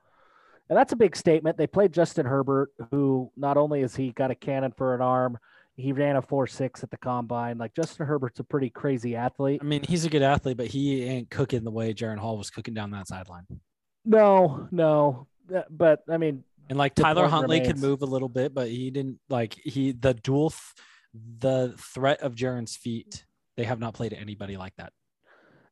And that's a big statement. They played Justin Herbert, who not only has he got a cannon for an arm, he ran a four six at the combine. Like Justin Herbert's a pretty crazy athlete. I mean, he's a good athlete, but he ain't cooking the way Jaren Hall was cooking down that sideline. No, no, but I mean, And like Tyler Huntley could move a little bit, but he didn't like he the dual th- the threat of Jaren's feet. They have not played anybody like that.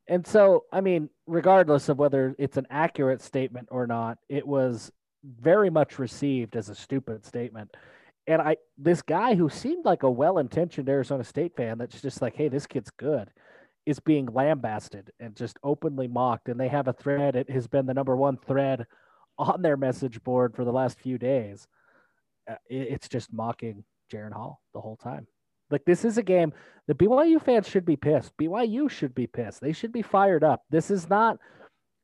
And so, I mean, regardless of whether it's an accurate statement or not, it was very much received as a stupid statement. And I, this guy who seemed like a well-intentioned Arizona State fan, that's just like, "Hey, this kid's good," is being lambasted and just openly mocked. And they have a thread; it has been the number one thread on their message board for the last few days. Uh, it's just mocking Jaren Hall the whole time. Like this is a game the BYU fans should be pissed. BYU should be pissed. They should be fired up. This is not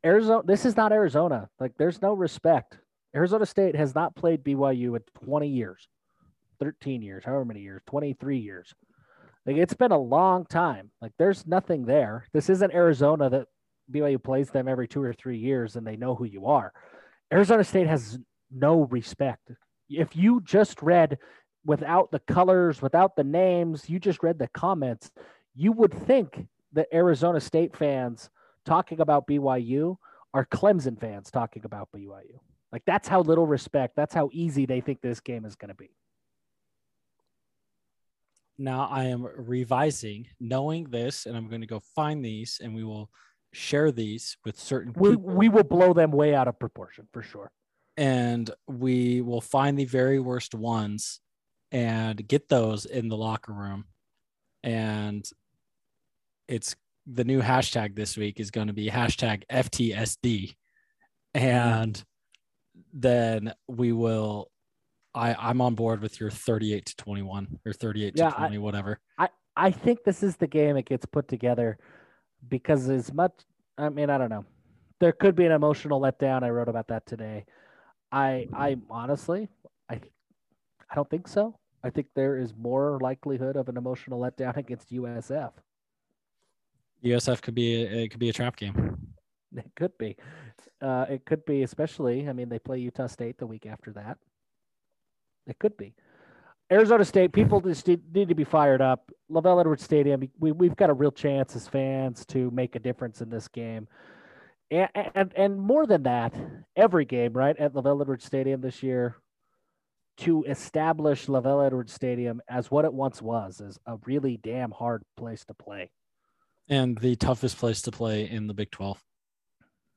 Arizona. This is not Arizona. Like there's no respect. Arizona State has not played BYU in 20 years, 13 years, however many years, 23 years. Like it's been a long time. Like there's nothing there. This isn't Arizona that BYU plays them every two or three years and they know who you are. Arizona State has no respect. If you just read without the colors, without the names, you just read the comments, you would think that Arizona State fans talking about BYU are Clemson fans talking about BYU. Like that's how little respect, that's how easy they think this game is going to be. Now I am revising, knowing this, and I'm going to go find these and we will share these with certain we, people. We will blow them way out of proportion for sure. And we will find the very worst ones and get those in the locker room. And it's the new hashtag this week is going to be hashtag FTSD. And then we will I, I'm on board with your 38 to 21 or 38 yeah, to 20, I, whatever. I, I think this is the game it gets put together because as much I mean, I don't know. There could be an emotional letdown. I wrote about that today. I I honestly I I don't think so. I think there is more likelihood of an emotional letdown against USF. USF could be a, it could be a trap game. It could be. Uh, it could be, especially. I mean, they play Utah State the week after that. It could be. Arizona State people just need to be fired up. LaVell Edwards Stadium, we, we've got a real chance as fans to make a difference in this game. And, and, and more than that, every game, right, at LaVell Edwards Stadium this year, to establish LaVell Edwards Stadium as what it once was, as a really damn hard place to play. And the toughest place to play in the Big 12.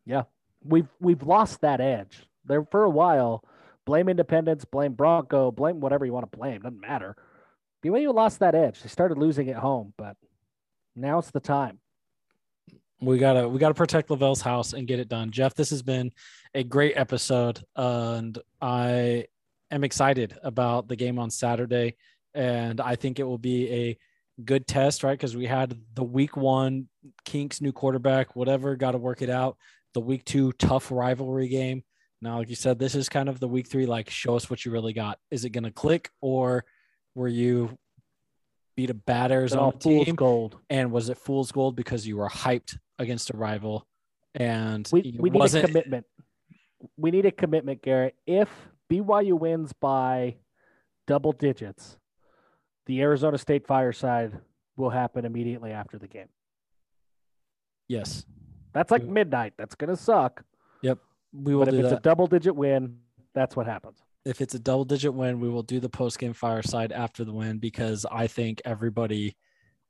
Yeah. We've we've lost that edge. There for a while, blame independence, blame Bronco, blame whatever you want to blame, doesn't matter. BYU lost that edge. They started losing at home, but now it's the time. We gotta we gotta protect LaVell's house and get it done. Jeff, this has been a great episode, and I am excited about the game on Saturday, and I think it will be a good test, right? Because we had the week one Kinks new quarterback, whatever, got to work it out. The week two tough rivalry game. Now, like you said, this is kind of the week three, like show us what you really got. Is it going to click or were you beat a bad Arizona team? gold. And was it fool's gold because you were hyped against a rival? And we, we need a commitment. We need a commitment, Garrett. If BYU wins by double digits, the Arizona State fireside will happen immediately after the game. Yes. That's like midnight. That's going to suck. Yep. We will but if it's that. a double digit win, that's what happens. If it's a double digit win, we will do the post game fireside after the win because I think everybody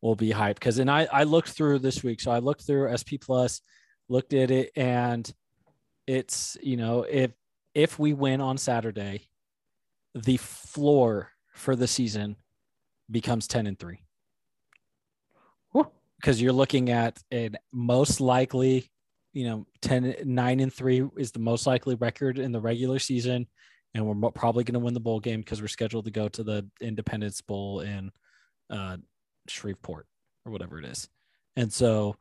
will be hyped. Because and I I looked through this week, so I looked through SP Plus, looked at it, and it's you know if if we win on Saturday, the floor for the season becomes 10 and 3. Because you're looking at a most likely, you know, 10, 9 and 3 is the most likely record in the regular season. And we're probably going to win the bowl game because we're scheduled to go to the Independence Bowl in uh, Shreveport or whatever it is. And so,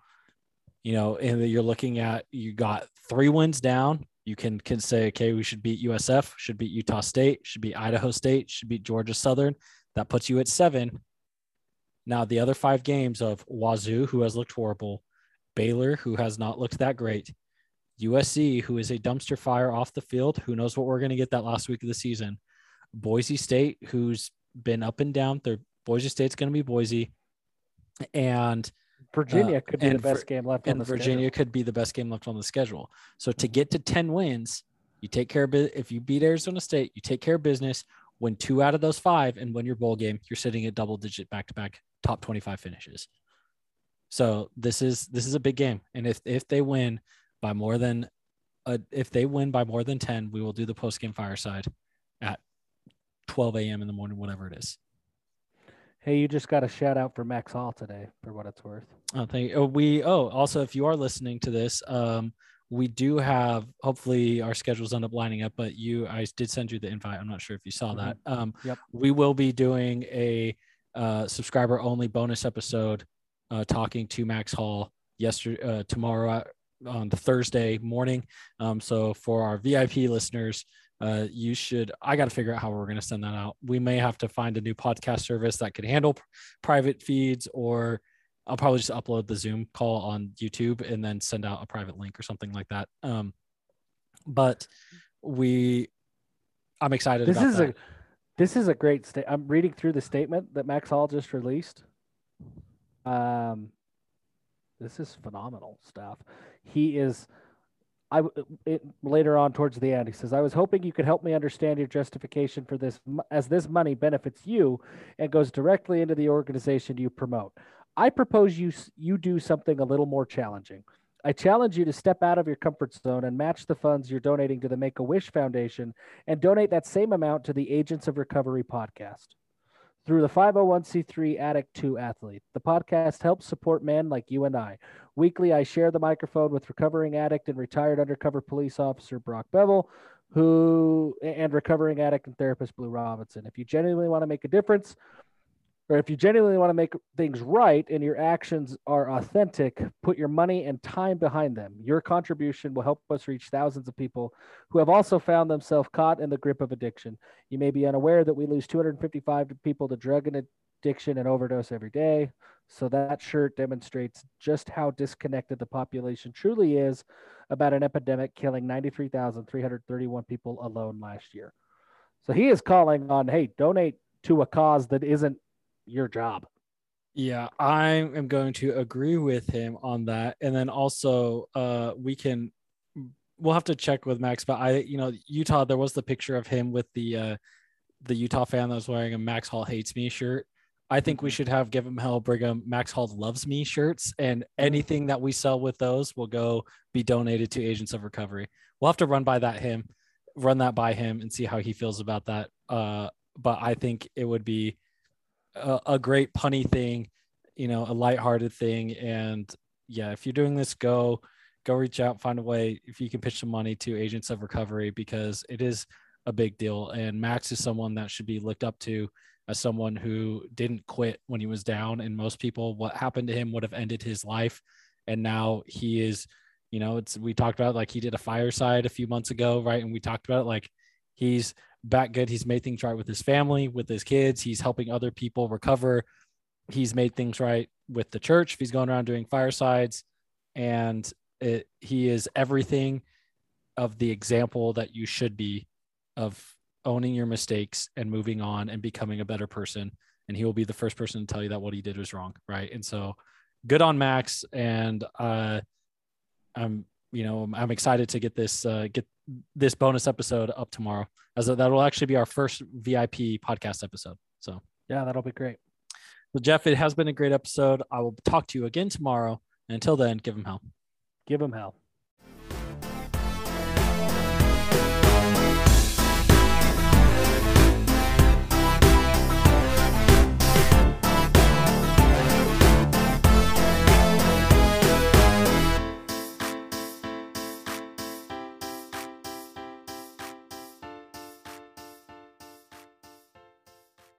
you know, and you're looking at you got three wins down. You can can say, okay, we should beat USF, should beat Utah State, should beat Idaho State, should beat Georgia Southern. That puts you at seven. Now, the other five games of Wazoo, who has looked horrible, Baylor, who has not looked that great, USC, who is a dumpster fire off the field, who knows what we're going to get that last week of the season, Boise State, who's been up and down. Their Boise State's going to be Boise, and Virginia uh, could be the best game left and Virginia schedule. could be the best game left on the schedule. So to get to 10 wins, you take care of it. If you beat Arizona State, you take care of business win two out of those five and win your bowl game, you're sitting at double digit back to back top 25 finishes. So this is this is a big game. And if if they win by more than uh, if they win by more than 10, we will do the post game fireside at 12 a.m. in the morning, whatever it is. Hey, you just got a shout out for Max Hall today, for what it's worth. Oh, thank you. Oh, we oh also if you are listening to this, um, we do have hopefully our schedules end up lining up but you i did send you the invite i'm not sure if you saw mm-hmm. that um, yep. we will be doing a uh, subscriber only bonus episode uh, talking to Max Hall yesterday, uh, tomorrow on the Thursday morning. Um, so for our VIP listeners, uh, you should. I got to figure out how we're going to send that out. We may have to find a new podcast service that could handle private feeds, or I'll probably just upload the Zoom call on YouTube and then send out a private link or something like that. Um, but we, I'm excited. This is that. a this is a great state. I'm reading through the statement that Max Hall just released. Um, this is phenomenal stuff. He is. I it, later on towards the end, he says, "I was hoping you could help me understand your justification for this, as this money benefits you and goes directly into the organization you promote. I propose you you do something a little more challenging. I challenge you to step out of your comfort zone and match the funds you're donating to the Make a Wish Foundation and donate that same amount to the Agents of Recovery podcast. Through the 501c3 Addict 2 Athlete, the podcast helps support men like you and I. Weekly, I share the microphone with recovering addict and retired undercover police officer Brock Bevel, who and recovering addict and therapist Blue Robinson. If you genuinely want to make a difference, or if you genuinely want to make things right and your actions are authentic, put your money and time behind them. Your contribution will help us reach thousands of people who have also found themselves caught in the grip of addiction. You may be unaware that we lose 255 people to drug and addiction and overdose every day. So that shirt demonstrates just how disconnected the population truly is about an epidemic killing 93,331 people alone last year. So he is calling on, hey, donate to a cause that isn't your job. Yeah, I am going to agree with him on that. And then also, uh, we can, we'll have to check with Max, but I, you know, Utah, there was the picture of him with the, uh, the Utah fan that was wearing a Max Hall hates me shirt. I think we mm-hmm. should have Give Him Hell Brigham Max Hall loves me shirts, and mm-hmm. anything that we sell with those will go be donated to Agents of Recovery. We'll have to run by that him, run that by him, and see how he feels about that. Uh, but I think it would be a, a great punny thing, you know, a lighthearted thing. And yeah, if you're doing this, go go reach out, find a way if you can pitch some money to Agents of Recovery because it is a big deal. And Max is someone that should be looked up to as someone who didn't quit when he was down. And most people, what happened to him would have ended his life. And now he is, you know, it's we talked about like he did a fireside a few months ago, right? And we talked about it, like he's back good. He's made things right with his family, with his kids. He's helping other people recover. He's made things right with the church. He's going around doing firesides, and it, he is everything of the example that you should be of owning your mistakes and moving on and becoming a better person. And he will be the first person to tell you that what he did was wrong, right? And so, good on Max. And uh, I'm, you know, I'm excited to get this uh, get this bonus episode up tomorrow as that will actually be our first VIP podcast episode. So yeah, that'll be great. So Jeff, it has been a great episode. I will talk to you again tomorrow. And until then, give them hell. Give them hell.